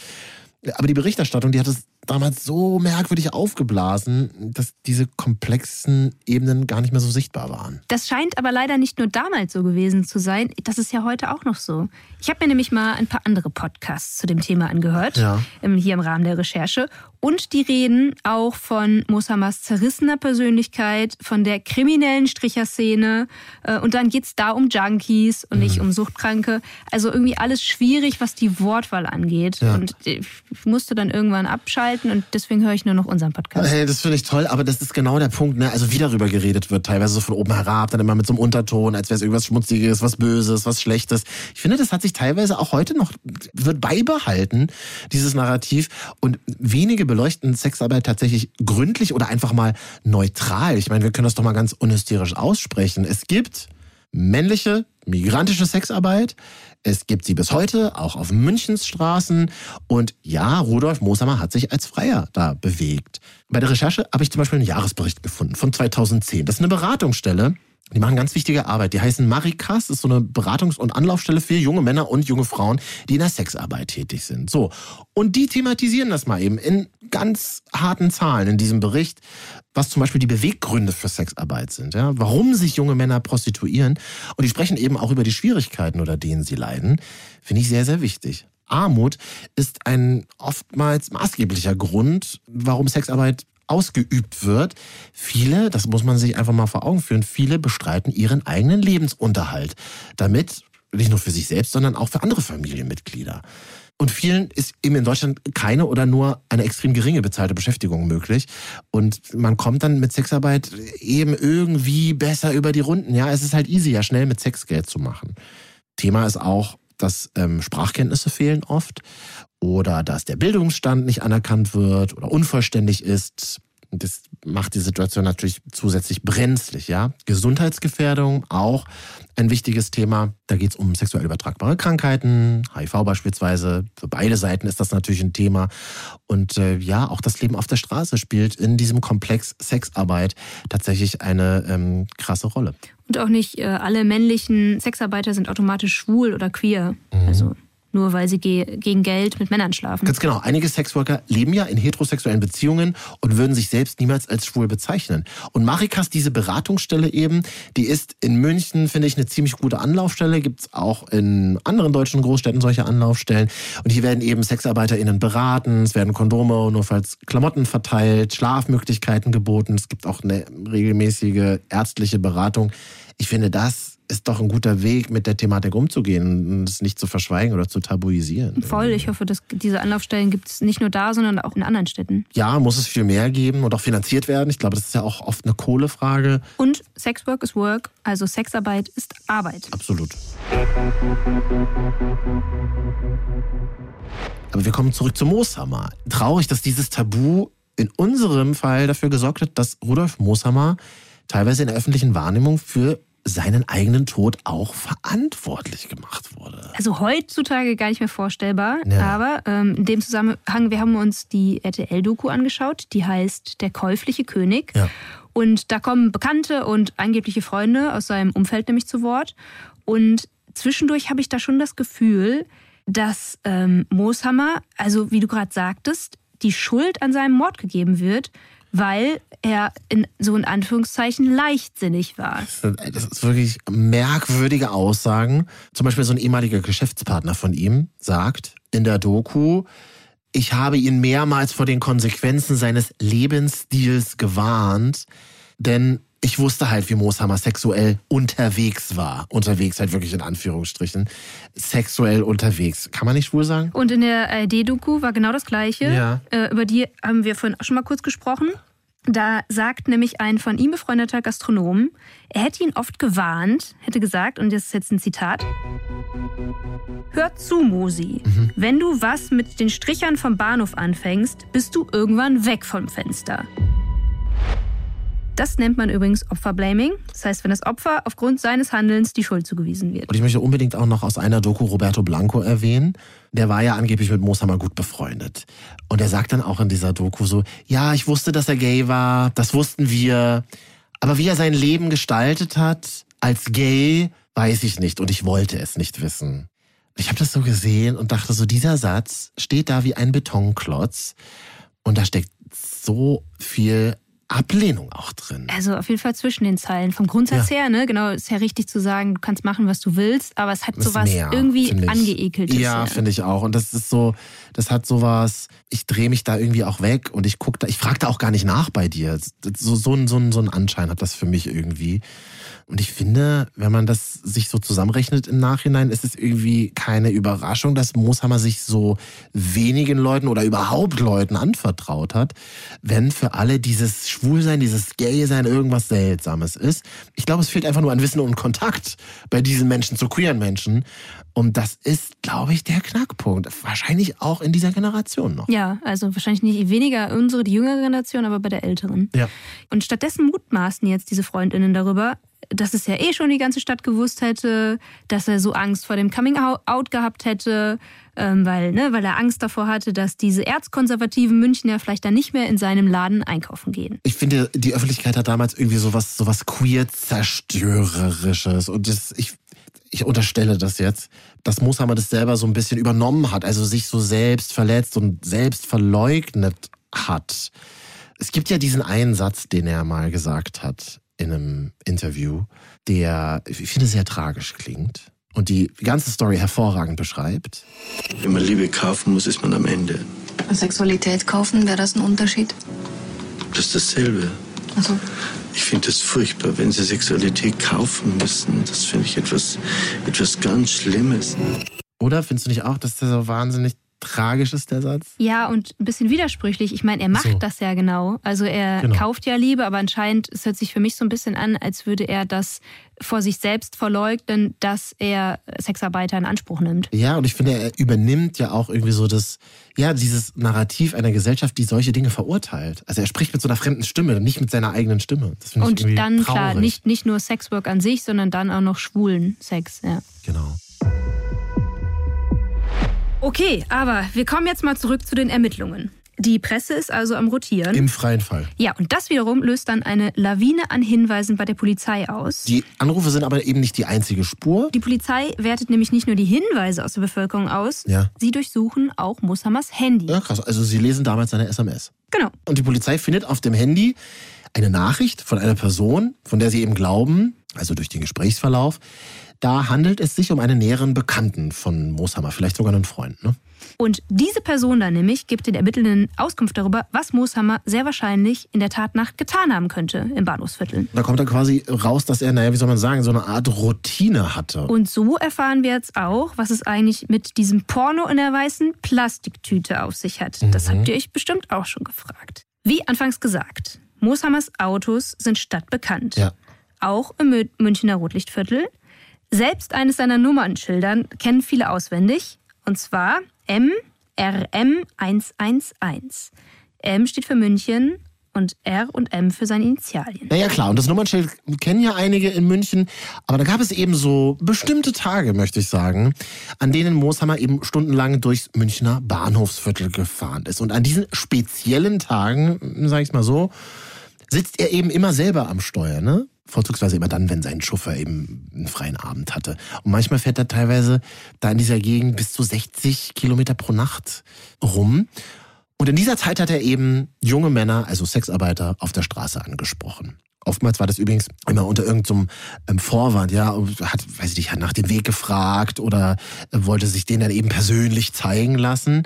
Aber die Berichterstattung, die hat es damals so merkwürdig aufgeblasen, dass diese komplexen Ebenen gar nicht mehr so sichtbar waren. Das scheint aber leider nicht nur damals so gewesen zu sein. Das ist ja heute auch noch so. Ich habe mir nämlich mal ein paar andere Podcasts zu dem Thema angehört, Ja. ähm, hier im Rahmen der Recherche. Und die reden auch von Mosamas zerrissener Persönlichkeit, von der kriminellen Stricherszene. Äh, Und dann geht's da um Junkies und nicht um Suchtkranke. Also irgendwie alles schwierig, was die Wortwahl angeht. Ja. Und ich musste dann irgendwann abschalten und deswegen höre ich nur noch unseren Podcast. Hey, das finde ich toll, aber das ist genau der Punkt, ne? Also wie darüber geredet wird, teilweise so von oben herab, dann immer mit so einem Unterton, als wäre es irgendwas Schmutziges, was Böses, was Schlechtes. Ich finde, das hat sich teilweise auch heute noch, wird beibehalten, dieses Narrativ. Und wenige beleuchten Sexarbeit tatsächlich gründlich oder einfach mal neutral. Ich meine, wir können das doch mal ganz unhysterisch aussprechen. Es gibt männliche, migrantische Sexarbeit. Es gibt sie bis heute, auch auf Münchens Straßen. Und ja, Rudolf Mosamer hat sich als Freier da bewegt. Bei der Recherche habe ich zum Beispiel einen Jahresbericht gefunden von 2010. Das ist eine Beratungsstelle. Die machen ganz wichtige Arbeit. Die heißen Marikas, ist so eine Beratungs- und Anlaufstelle für junge Männer und junge Frauen, die in der Sexarbeit tätig sind. So. Und die thematisieren das mal eben in ganz harten Zahlen in diesem Bericht, was zum Beispiel die Beweggründe für Sexarbeit sind, ja, warum sich junge Männer prostituieren. Und die sprechen eben auch über die Schwierigkeiten, unter denen sie leiden. Finde ich sehr, sehr wichtig. Armut ist ein oftmals maßgeblicher Grund, warum Sexarbeit ausgeübt wird. Viele, das muss man sich einfach mal vor Augen führen, viele bestreiten ihren eigenen Lebensunterhalt. Damit nicht nur für sich selbst, sondern auch für andere Familienmitglieder. Und vielen ist eben in Deutschland keine oder nur eine extrem geringe bezahlte Beschäftigung möglich. Und man kommt dann mit Sexarbeit eben irgendwie besser über die Runden. Ja, es ist halt easy, ja schnell mit Sex Geld zu machen. Thema ist auch, dass ähm, Sprachkenntnisse fehlen oft oder dass der Bildungsstand nicht anerkannt wird oder unvollständig ist. Das macht die Situation natürlich zusätzlich brenzlig, ja. Gesundheitsgefährdung auch ein wichtiges Thema. Da geht es um sexuell übertragbare Krankheiten, HIV beispielsweise. Für beide Seiten ist das natürlich ein Thema. Und äh, ja, auch das Leben auf der Straße spielt in diesem Komplex Sexarbeit tatsächlich eine ähm, krasse Rolle. Und auch nicht äh, alle männlichen Sexarbeiter sind automatisch schwul oder queer. Also nur weil sie ge gegen Geld mit Männern schlafen. Ganz genau. Einige Sexworker leben ja in heterosexuellen Beziehungen und würden sich selbst niemals als schwul bezeichnen. Und Marikas, diese Beratungsstelle eben, die ist in München, finde ich, eine ziemlich gute Anlaufstelle. Gibt's auch in anderen deutschen Großstädten solche Anlaufstellen. Und hier werden eben SexarbeiterInnen beraten, es werden Kondome, notfalls Klamotten verteilt, Schlafmöglichkeiten geboten. Es gibt auch eine regelmäßige ärztliche Beratung. Ich finde, das ist doch ein guter Weg, mit der Thematik umzugehen und es nicht zu verschweigen oder zu tabuisieren. Voll. Ich hoffe, dass diese Anlaufstellen gibt es nicht nur da, sondern auch in anderen Städten. Ja, muss es viel mehr geben und auch finanziert werden. Ich glaube, das ist ja auch oft eine Kohlefrage. Und Sexwork is Work, also Sexarbeit ist Arbeit. Absolut. Aber wir kommen zurück zu Mooshammer. Traurig, dass dieses Tabu in unserem Fall dafür gesorgt hat, dass Rudolf Mooshammer teilweise in der öffentlichen Wahrnehmung für seinen eigenen Tod auch verantwortlich gemacht wurde. Also heutzutage gar nicht mehr vorstellbar. Ja. Aber ähm, in dem Zusammenhang, wir haben uns die RTL-Doku angeschaut, die heißt Der käufliche König. Ja. Und da kommen Bekannte und angebliche Freunde aus seinem Umfeld nämlich zu Wort. Und zwischendurch habe ich da schon das Gefühl, dass ähm, Mooshammer, also wie du gerade sagtest, die Schuld an seinem Mord gegeben wird, weil er in so in Anführungszeichen leichtsinnig war. Das ist wirklich merkwürdige Aussagen. Zum Beispiel so ein ehemaliger Geschäftspartner von ihm sagt in der Doku, ich habe ihn mehrmals vor den Konsequenzen seines Lebensstils gewarnt, denn ich wusste halt, wie Mooshammer sexuell unterwegs war. Unterwegs halt wirklich in Anführungsstrichen. Sexuell unterwegs. Kann man nicht schwul sagen? Und in der ARD-Doku war genau das Gleiche. Ja. Äh, über die haben wir vorhin auch schon mal kurz gesprochen. Da sagt nämlich ein von ihm befreundeter Gastronom, er hätte ihn oft gewarnt, hätte gesagt, und das ist jetzt ein Zitat, Hör zu, Mosi. Wenn du was mit den Strichern vom Bahnhof anfängst, bist du irgendwann weg vom Fenster. Das nennt man übrigens Opferblaming. Das heißt, wenn das Opfer aufgrund seines Handelns die Schuld zugewiesen wird. Und ich möchte unbedingt auch noch aus einer Doku Roberto Blanco erwähnen. Der war ja angeblich mit Mooshammer gut befreundet. Und er sagt dann auch in dieser Doku so, ja, ich wusste, dass er gay war, das wussten wir. Aber wie er sein Leben gestaltet hat, als gay, weiß ich nicht. Und ich wollte es nicht wissen. Ich habe das so gesehen und dachte so, dieser Satz steht da wie ein Betonklotz. Und da steckt so viel Ablehnung auch drin. Also auf jeden Fall zwischen den Zeilen. Vom Grundsatz ja. her, ne, genau, ist ja richtig zu sagen, du kannst machen, was du willst, aber es hat das sowas mehr, irgendwie angeekelt. Ja, ja. finde ich auch. Und das ist so, das hat sowas, ich drehe mich da irgendwie auch weg und ich gucke da, ich frage da auch gar nicht nach bei dir. So, so, so, so einen Anschein hat das für mich irgendwie. Und ich finde, wenn man das sich so zusammenrechnet im Nachhinein, ist es irgendwie keine Überraschung, dass Mooshammer sich so wenigen Leuten oder überhaupt Leuten anvertraut hat, wenn für alle dieses Schwulsein, dieses Gay-Sein irgendwas Seltsames ist. Ich glaube, es fehlt einfach nur an Wissen und Kontakt bei diesen Menschen, zu queeren Menschen. Und das ist, glaube ich, der Knackpunkt. Wahrscheinlich auch in dieser Generation noch. Ja, also wahrscheinlich nicht weniger unsere, die jüngere Generation, aber bei der älteren. Ja. Und stattdessen mutmaßen jetzt diese Freundinnen darüber, dass es ja eh schon die ganze Stadt gewusst hätte, dass er so Angst vor dem Coming Out gehabt hätte, ähm, weil, ne, weil er Angst davor hatte, dass diese erzkonservativen Münchner vielleicht dann nicht mehr in seinem Laden einkaufen gehen. Ich finde, die Öffentlichkeit hat damals irgendwie sowas, sowas queer-zerstörerisches. Und das, ich, ich unterstelle das jetzt, dass Mooshammer das selber so ein bisschen übernommen hat, also sich so selbst verletzt und selbst verleugnet hat. Es gibt ja diesen einen Satz, den er mal gesagt hat in einem Interview, der, ich finde, sehr tragisch klingt und die ganze Story hervorragend beschreibt. Wenn man Liebe kaufen muss, ist man am Ende. Sexualität kaufen, wäre das ein Unterschied? Das ist dasselbe. Also. Ich finde es furchtbar, wenn sie Sexualität kaufen müssen. Das finde ich etwas, etwas ganz Schlimmes. Oder findest du nicht auch, dass der so wahnsinnig tragisch ist, der Satz. Ja, und ein bisschen widersprüchlich. Ich meine, er macht so. das ja genau. Also er genau. kauft ja Liebe, aber anscheinend, es hört sich für mich so ein bisschen an, als würde er das vor sich selbst verleugnen, dass er Sexarbeiter in Anspruch nimmt. Ja, und ich finde, er übernimmt ja auch irgendwie so das, ja, dieses Narrativ einer Gesellschaft, die solche Dinge verurteilt. Also er spricht mit so einer fremden Stimme, nicht mit seiner eigenen Stimme. und dann, traurig. klar, nicht, nicht nur Sexwork an sich, sondern dann auch noch schwulen Sex, ja. Genau. Okay, aber wir kommen jetzt mal zurück zu den Ermittlungen. Die Presse ist also am Rotieren. Im freien Fall. Ja, und das wiederum löst dann eine Lawine an Hinweisen bei der Polizei aus. Die Anrufe sind aber eben nicht die einzige Spur. Die Polizei wertet nämlich nicht nur die Hinweise aus der Bevölkerung aus, ja. sie durchsuchen auch Mushammers Handy. Ja, krass. Also sie lesen damals seine SMS. Genau. Und die Polizei findet auf dem Handy eine Nachricht von einer Person, von der sie eben glauben, also durch den Gesprächsverlauf, da handelt es sich um einen näheren Bekannten von Mooshammer, vielleicht sogar einen Freund. Ne? Und diese Person dann nämlich gibt den Ermittelnden Auskunft darüber, was Mooshammer sehr wahrscheinlich in der Tat nach getan haben könnte im Bahnhofsviertel. Da kommt dann quasi raus, dass er, naja, wie soll man sagen, so eine Art Routine hatte. Und so erfahren wir jetzt auch, was es eigentlich mit diesem Porno in der weißen Plastiktüte auf sich hat. Das mhm. habt ihr euch bestimmt auch schon gefragt. Wie anfangs gesagt, Mooshammers Autos sind stadtbekannt. Ja. Auch im Münchner Rotlichtviertel. Selbst eines seiner Nummernschildern kennen viele auswendig, und zwar MRM111. M steht für München und R und M für seine Initialien. Naja klar, und das Nummernschild kennen ja einige in München, aber da gab es eben so bestimmte Tage, möchte ich sagen, an denen Mooshammer eben stundenlang durchs Münchner Bahnhofsviertel gefahren ist. Und an diesen speziellen Tagen, sage ich mal so, sitzt er eben immer selber am Steuer, ne? Vorzugsweise immer dann, wenn sein Chauffeur eben einen freien Abend hatte. Und manchmal fährt er teilweise da in dieser Gegend bis zu 60 Kilometer pro Nacht rum. Und in dieser Zeit hat er eben junge Männer, also Sexarbeiter, auf der Straße angesprochen. Oftmals war das übrigens immer unter irgendeinem so Vorwand, ja, hat, weiß ich nicht, hat nach dem Weg gefragt oder wollte sich den dann eben persönlich zeigen lassen.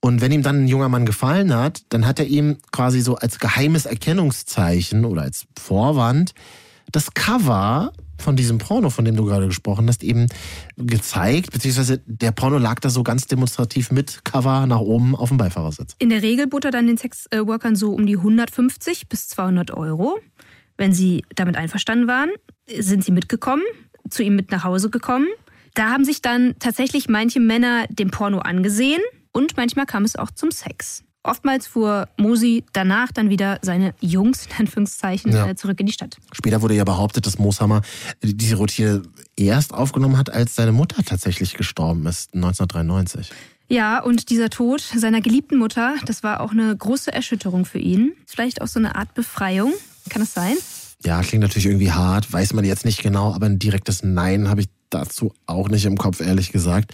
Und wenn ihm dann ein junger Mann gefallen hat, dann hat er ihm quasi so als geheimes Erkennungszeichen oder als Vorwand das Cover von diesem Porno, von dem du gerade gesprochen hast, eben gezeigt, beziehungsweise der Porno lag da so ganz demonstrativ mit Cover nach oben auf dem Beifahrersitz. In der Regel bot er dann den Sexworkern so um die 150 bis 200 Euro. Wenn sie damit einverstanden waren, sind sie mitgekommen, zu ihm mit nach Hause gekommen. Da haben sich dann tatsächlich manche Männer dem Porno angesehen und manchmal kam es auch zum Sex. Oftmals fuhr Mosi danach dann wieder seine Jungs, in Anführungszeichen, ja. Äh, zurück in die Stadt. Später wurde ja behauptet, dass Mooshammer diese Routine erst aufgenommen hat, als seine Mutter tatsächlich gestorben ist, 1993. Ja, und dieser Tod seiner geliebten Mutter, das war auch eine große Erschütterung für ihn. Vielleicht auch so eine Art Befreiung. Kann es sein? Ja, klingt natürlich irgendwie hart, weiß man jetzt nicht genau, aber ein direktes Nein habe ich dazu auch nicht im Kopf, ehrlich gesagt.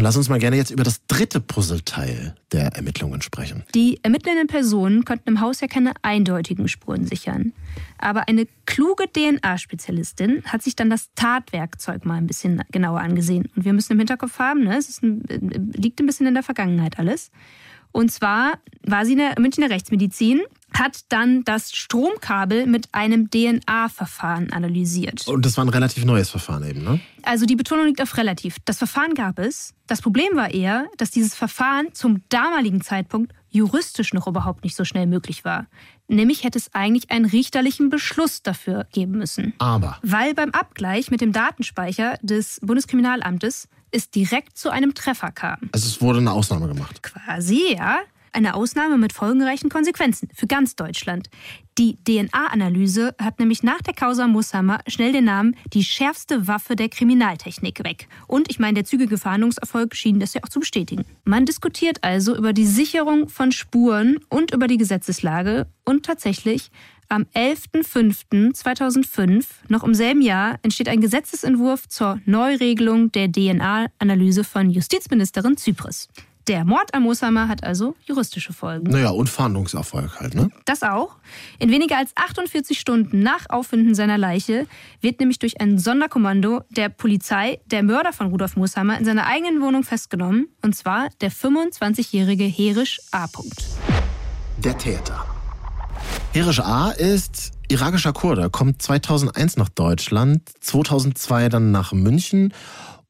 Und lass uns mal gerne jetzt über das dritte Puzzleteil der Ermittlungen sprechen. Die ermittelnden Personen konnten im Haus ja keine eindeutigen Spuren sichern. Aber eine kluge DNA-Spezialistin hat sich dann das Tatwerkzeug mal ein bisschen genauer angesehen. Und wir müssen im Hinterkopf haben, ne, es ein, liegt ein bisschen in der Vergangenheit alles. Und zwar war sie in der Münchner Rechtsmedizin hat dann das Stromkabel mit einem DNA-Verfahren analysiert. Und das war ein relativ neues Verfahren eben, ne? Also die Betonung liegt auf relativ. Das Verfahren gab es. Das Problem war eher, dass dieses Verfahren zum damaligen Zeitpunkt juristisch noch überhaupt nicht so schnell möglich war. Nämlich hätte es eigentlich einen richterlichen Beschluss dafür geben müssen. Aber. Weil beim Abgleich mit dem Datenspeicher des Bundeskriminalamtes es direkt zu einem Treffer kam. Also es wurde eine Ausnahme gemacht. Quasi, ja. Eine Ausnahme mit folgenreichen Konsequenzen für ganz Deutschland. Die DNA-Analyse hat nämlich nach der Causa Mushammer schnell den Namen die schärfste Waffe der Kriminaltechnik weg. Und ich meine, der zügige Fahndungserfolg schien das ja auch zu bestätigen. Man diskutiert also über die Sicherung von Spuren und über die Gesetzeslage und tatsächlich am 11.05.2005, noch im selben Jahr, entsteht ein Gesetzesentwurf zur Neuregelung der DNA-Analyse von Justizministerin Zypris. Der Mord am Moshammer hat also juristische Folgen. Naja, und Fahndungserfolg halt, ne? Das auch. In weniger als 48 Stunden nach Auffinden seiner Leiche wird nämlich durch ein Sonderkommando der Polizei der Mörder von Rudolf Moshammer in seiner eigenen Wohnung festgenommen. Und zwar der 25-jährige Herisch A. Der Täter. Herisch A. ist irakischer Kurde, kommt 2001 nach Deutschland, 2002 dann nach München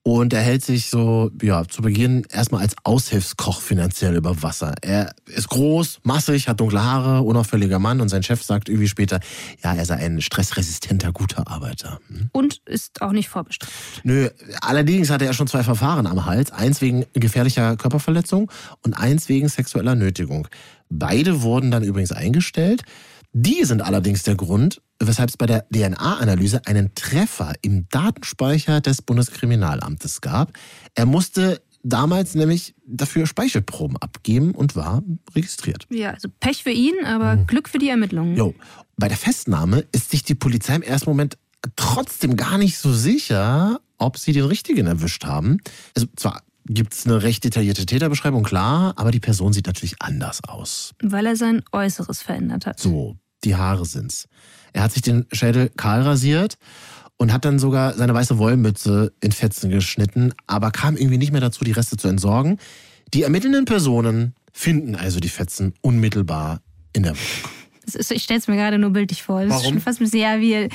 und er hält sich so, ja, zu Beginn erstmal als Aushilfskoch finanziell über Wasser. Er ist groß, massig, hat dunkle Haare, unauffälliger Mann und sein Chef sagt irgendwie später, ja, er sei ein stressresistenter, guter Arbeiter. Hm? Und ist auch nicht vorbestraft. Nö, allerdings hatte er schon zwei Verfahren am Hals. Eins wegen gefährlicher Körperverletzung und eins wegen sexueller Nötigung. Beide wurden dann übrigens eingestellt. Die sind allerdings der Grund, weshalb es bei der DNA-Analyse einen Treffer im Datenspeicher des Bundeskriminalamtes gab. Er musste damals nämlich dafür Speichelproben abgeben und war registriert. Ja, also Pech für ihn, aber mhm. Glück für die Ermittlungen. Jo. Bei der Festnahme ist sich die Polizei im ersten Moment trotzdem gar nicht so sicher, ob sie den Richtigen erwischt haben. Also zwar gibt es eine recht detaillierte Täterbeschreibung, klar, aber die Person sieht natürlich anders aus. Weil er sein Äußeres verändert hat. So, die Haare sind's. Er hat sich den Schädel kahl rasiert und hat dann sogar seine weiße Wollmütze in Fetzen geschnitten, aber kam irgendwie nicht mehr dazu, die Reste zu entsorgen. Die ermittelnden Personen finden also die Fetzen unmittelbar in der Wohnung. Ich stelle es mir gerade nur bildlich vor. Das Warum? ist schon fast ein bisschen, ja, wie,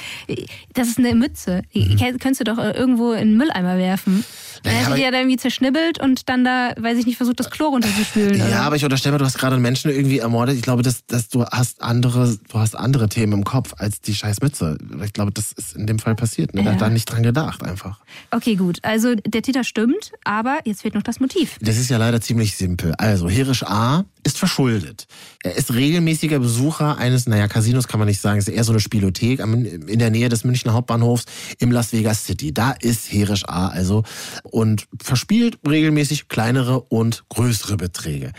das ist eine Mütze. Mhm. Könntest du doch irgendwo in den Mülleimer werfen. Dann naja, hätte die ja da irgendwie zerschnibbelt und dann da, weiß ich nicht, versucht, das Chlor runterzuspülen. Ja, oder? aber ich unterstelle mal, du hast gerade einen Menschen irgendwie ermordet. Ich glaube, dass, dass du hast andere, du hast andere Themen im Kopf als die scheiß Mütze. Ich glaube, das ist in dem Fall passiert. Ne? Ja. Da hat da nicht dran gedacht einfach. Okay, gut. Also der Täter stimmt, aber jetzt fehlt noch das Motiv. Das ist ja leider ziemlich simpel. Also, Herisch A ist verschuldet. Er ist regelmäßiger Besucher eines, naja, Casinos kann man nicht sagen, ist eher so eine Spielothek in der Nähe des Münchner Hauptbahnhofs im Las Vegas City. Da ist Herisch A also und verspielt regelmäßig kleinere und größere Beträge.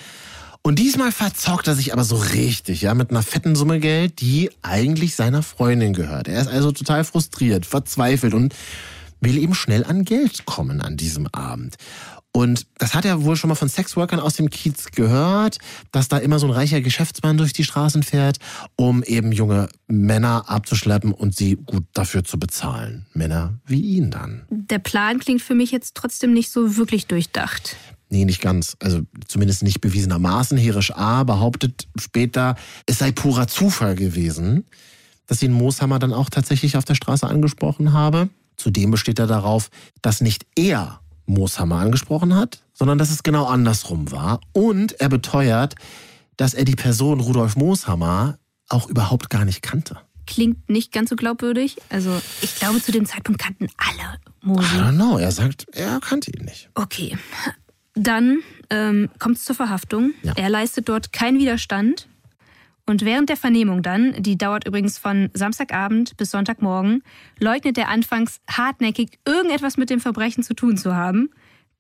Und diesmal verzockt er sich aber so richtig, ja, mit einer fetten Summe Geld, die eigentlich seiner Freundin gehört. Er ist also total frustriert, verzweifelt und will eben schnell an Geld kommen an diesem Abend. Und das hat er wohl schon mal von Sexworkern aus dem Kiez gehört, dass da immer so ein reicher Geschäftsmann durch die Straßen fährt, um eben junge Männer abzuschleppen und sie gut dafür zu bezahlen. Männer wie ihn dann. Der Plan klingt für mich jetzt trotzdem nicht so wirklich durchdacht. Nee, nicht ganz. Also zumindest nicht bewiesenermaßen. Herisch A. behauptet später, es sei purer Zufall gewesen, dass ihn Mooshammer dann auch tatsächlich auf der Straße angesprochen habe. Zudem besteht er darauf, dass nicht er Mooshammer angesprochen hat, sondern dass es genau andersrum war. Und er beteuert, dass er die Person Rudolf Mooshammer auch überhaupt gar nicht kannte. Klingt nicht ganz so glaubwürdig. Also ich glaube, zu dem Zeitpunkt kannten alle Mosi. I don't know. Er sagt, er kannte ihn nicht. Okay. Dann ähm, kommt es zur Verhaftung. Ja. Er leistet dort keinen Widerstand. Und während der Vernehmung dann, die dauert übrigens von Samstagabend bis Sonntagmorgen, leugnet er anfangs hartnäckig, irgendetwas mit dem Verbrechen zu tun zu haben,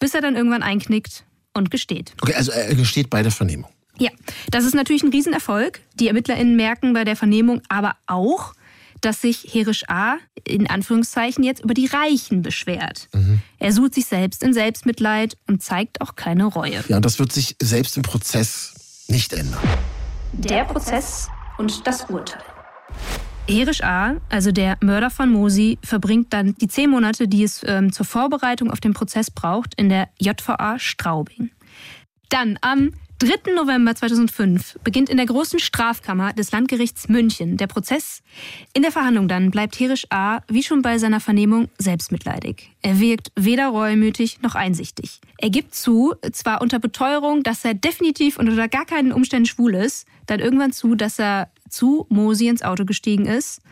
bis er dann irgendwann einknickt und gesteht. Okay, also er gesteht bei der Vernehmung. Ja, das ist natürlich ein Riesenerfolg. Die ErmittlerInnen merken bei der Vernehmung aber auch, dass sich Herisch A. in Anführungszeichen jetzt über die Reichen beschwert. Mhm. Er sucht sich selbst in Selbstmitleid und zeigt auch keine Reue. Ja, und das wird sich selbst im Prozess nicht ändern. Der Prozess und das Urteil. Herisch A., also der Mörder von Mosi, verbringt dann die zehn Monate, die es ähm, zur Vorbereitung auf den Prozess braucht, in der JVA Straubing. Dann am 3. November 2005 beginnt in der großen Strafkammer des Landgerichts München der Prozess. In der Verhandlung dann bleibt Herisch A. wie schon bei seiner Vernehmung selbstmitleidig. Er wirkt weder reumütig noch einsichtig. Er gibt zu, zwar unter Beteuerung, dass er definitiv und unter gar keinen Umständen schwul ist, dann irgendwann zu, dass er zu Mosi ins Auto gestiegen ist,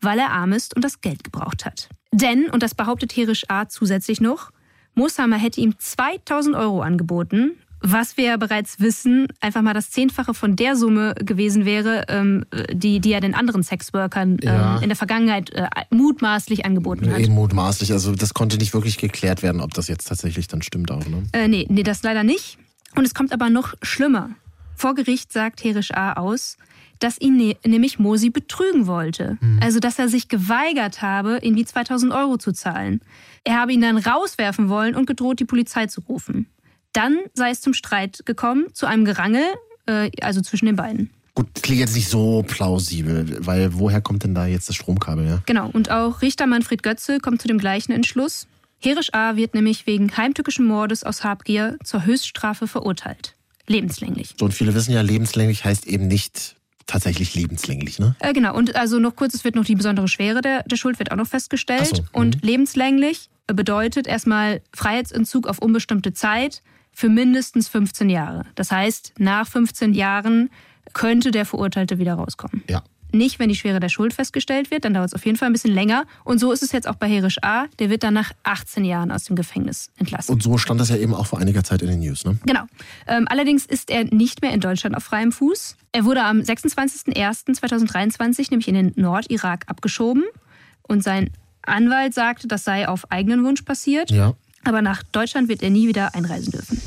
weil er arm ist und das Geld gebraucht hat. Denn, und das behauptet Herisch A. zusätzlich noch, Mooshammer hätte ihm 2000 Euro angeboten was wir ja bereits wissen, einfach mal das Zehnfache von der Summe gewesen wäre, ähm, die, die er den anderen Sexworkern ähm, in der Vergangenheit äh, mutmaßlich angeboten hat. Eben mutmaßlich, also das konnte nicht wirklich geklärt werden, ob das jetzt tatsächlich dann stimmt auch, ne? Äh, nee, nee, das leider nicht. Und es kommt aber noch schlimmer. Vor Gericht sagt Herisch A. aus, dass ihn ne nämlich Mosi betrügen wollte. Mhm. Also, dass er sich geweigert habe, ihm die 2000 Euro zu zahlen. Er habe ihn dann rauswerfen wollen und gedroht, die Polizei zu rufen. Dann sei es zum Streit gekommen, zu einem Gerangel, äh, also zwischen den beiden. Gut, klingt jetzt nicht so plausibel, weil woher kommt denn da jetzt das Stromkabel? Ja? Genau, und auch Richter Manfred Götze kommt zu dem gleichen Entschluss. Herisch A. wird nämlich wegen heimtückischen Mordes aus Habgier zur Höchststrafe verurteilt. Lebenslänglich. So, und viele wissen ja, lebenslänglich heißt eben nicht tatsächlich lebenslänglich, ne? Äh, genau, und also noch kurz, es wird noch die besondere Schwere der, der Schuld wird auch noch festgestellt. So, und mhm. lebenslänglich bedeutet erstmal Freiheitsentzug auf unbestimmte Zeit für mindestens 15 Jahre. Das heißt, nach 15 Jahren könnte der Verurteilte wieder rauskommen. Ja. Nicht, wenn die Schwere der Schuld festgestellt wird, dann dauert es auf jeden Fall ein bisschen länger. Und so ist es jetzt auch bei Herisch A. Der wird dann nach 18 Jahren aus dem Gefängnis entlassen. Und so stand das ja eben auch vor einiger Zeit in den News, ne? Genau. Ähm, allerdings ist er nicht mehr in Deutschland auf freiem Fuß. Er wurde am 26.01.2023 nämlich in den Nordirak abgeschoben. Und sein Anwalt sagte, das sei auf eigenen Wunsch passiert. Ja. Aber nach Deutschland wird er nie wieder einreisen dürfen.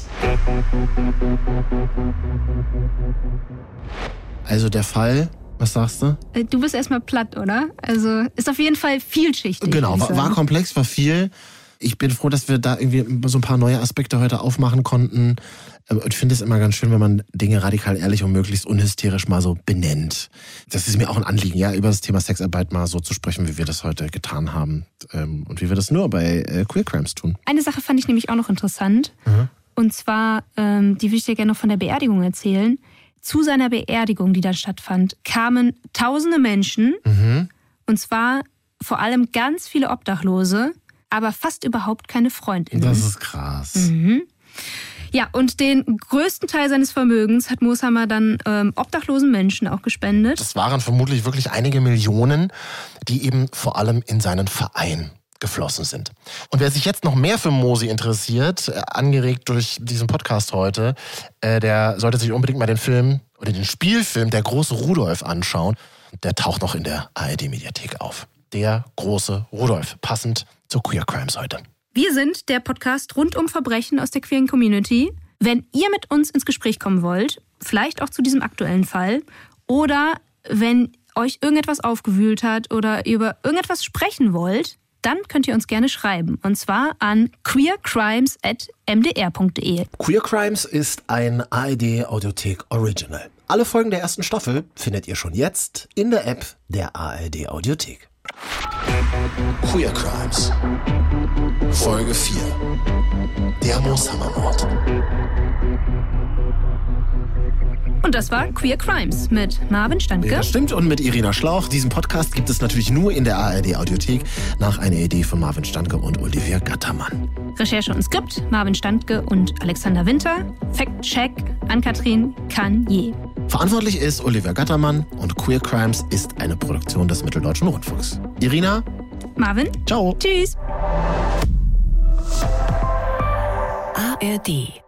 Also der Fall, was sagst du? Äh, du bist erstmal platt, oder? Also ist auf jeden Fall vielschichtig. Genau, war, war komplex, war viel. Ich bin froh, dass wir da irgendwie so ein paar neue Aspekte heute aufmachen konnten. Ich finde es immer ganz schön, wenn man Dinge radikal ehrlich und möglichst unhysterisch mal so benennt. Das ist mir auch ein Anliegen, ja, über das Thema Sexarbeit mal so zu sprechen, wie wir das heute getan haben. Ähm, und wie wir das nur bei äh, Queer Crimes tun. Eine Sache fand ich nämlich auch noch interessant. Mhm. Und zwar, ähm, die will ich dir gerne noch von der Beerdigung erzählen. Zu seiner Beerdigung, die da stattfand, kamen tausende Menschen. Mhm. Und zwar vor allem ganz viele Obdachlose, aber fast überhaupt keine Freundinnen. Das ist krass. Mhm. Ja, und den größten Teil seines Vermögens hat Mooshammer dann ähm, obdachlosen Menschen auch gespendet. Das waren vermutlich wirklich einige Millionen, die eben vor allem in seinen Verein geflossen sind. Und wer sich jetzt noch mehr für Mosi interessiert, äh, angeregt durch diesen Podcast heute, äh, der sollte sich unbedingt mal den Film oder den Spielfilm Der große Rudolf anschauen. Der taucht noch in der ARD-Mediathek auf. Der große Rudolf, passend zu Queer Crimes heute. Wir sind der Podcast rund um Verbrechen aus der queeren Community. Wenn ihr mit uns ins Gespräch kommen wollt, vielleicht auch zu diesem aktuellen Fall, oder wenn euch irgendetwas aufgewühlt hat oder ihr über irgendetwas sprechen wollt, dann könnt ihr uns gerne schreiben. Und zwar an queercrimes.mdr.de. Queer Crimes ist ein ARD Audiothek Original. Alle Folgen der ersten Staffel findet ihr schon jetzt in der App der ARD Audiothek. Queer Crimes. Folge 4. Der Mooshammer-Mord. Und das war Queer Crimes mit Marvin Standke. Ja, das stimmt. Und mit Irina Schlauch. Diesen Podcast gibt es natürlich nur in der ARD Audiothek nach einer Idee von Marvin Standke und Olivia Gattermann. Recherche und Skript Marvin Standke und Alexander Winter. Fact-Check Ann-Kathrin Kanye. Verantwortlich ist Olivia Gattermann und Queer Crimes ist eine Produktion des Mitteldeutschen Rundfunks. Irina. Marvin. Ciao. Tschüss. ARD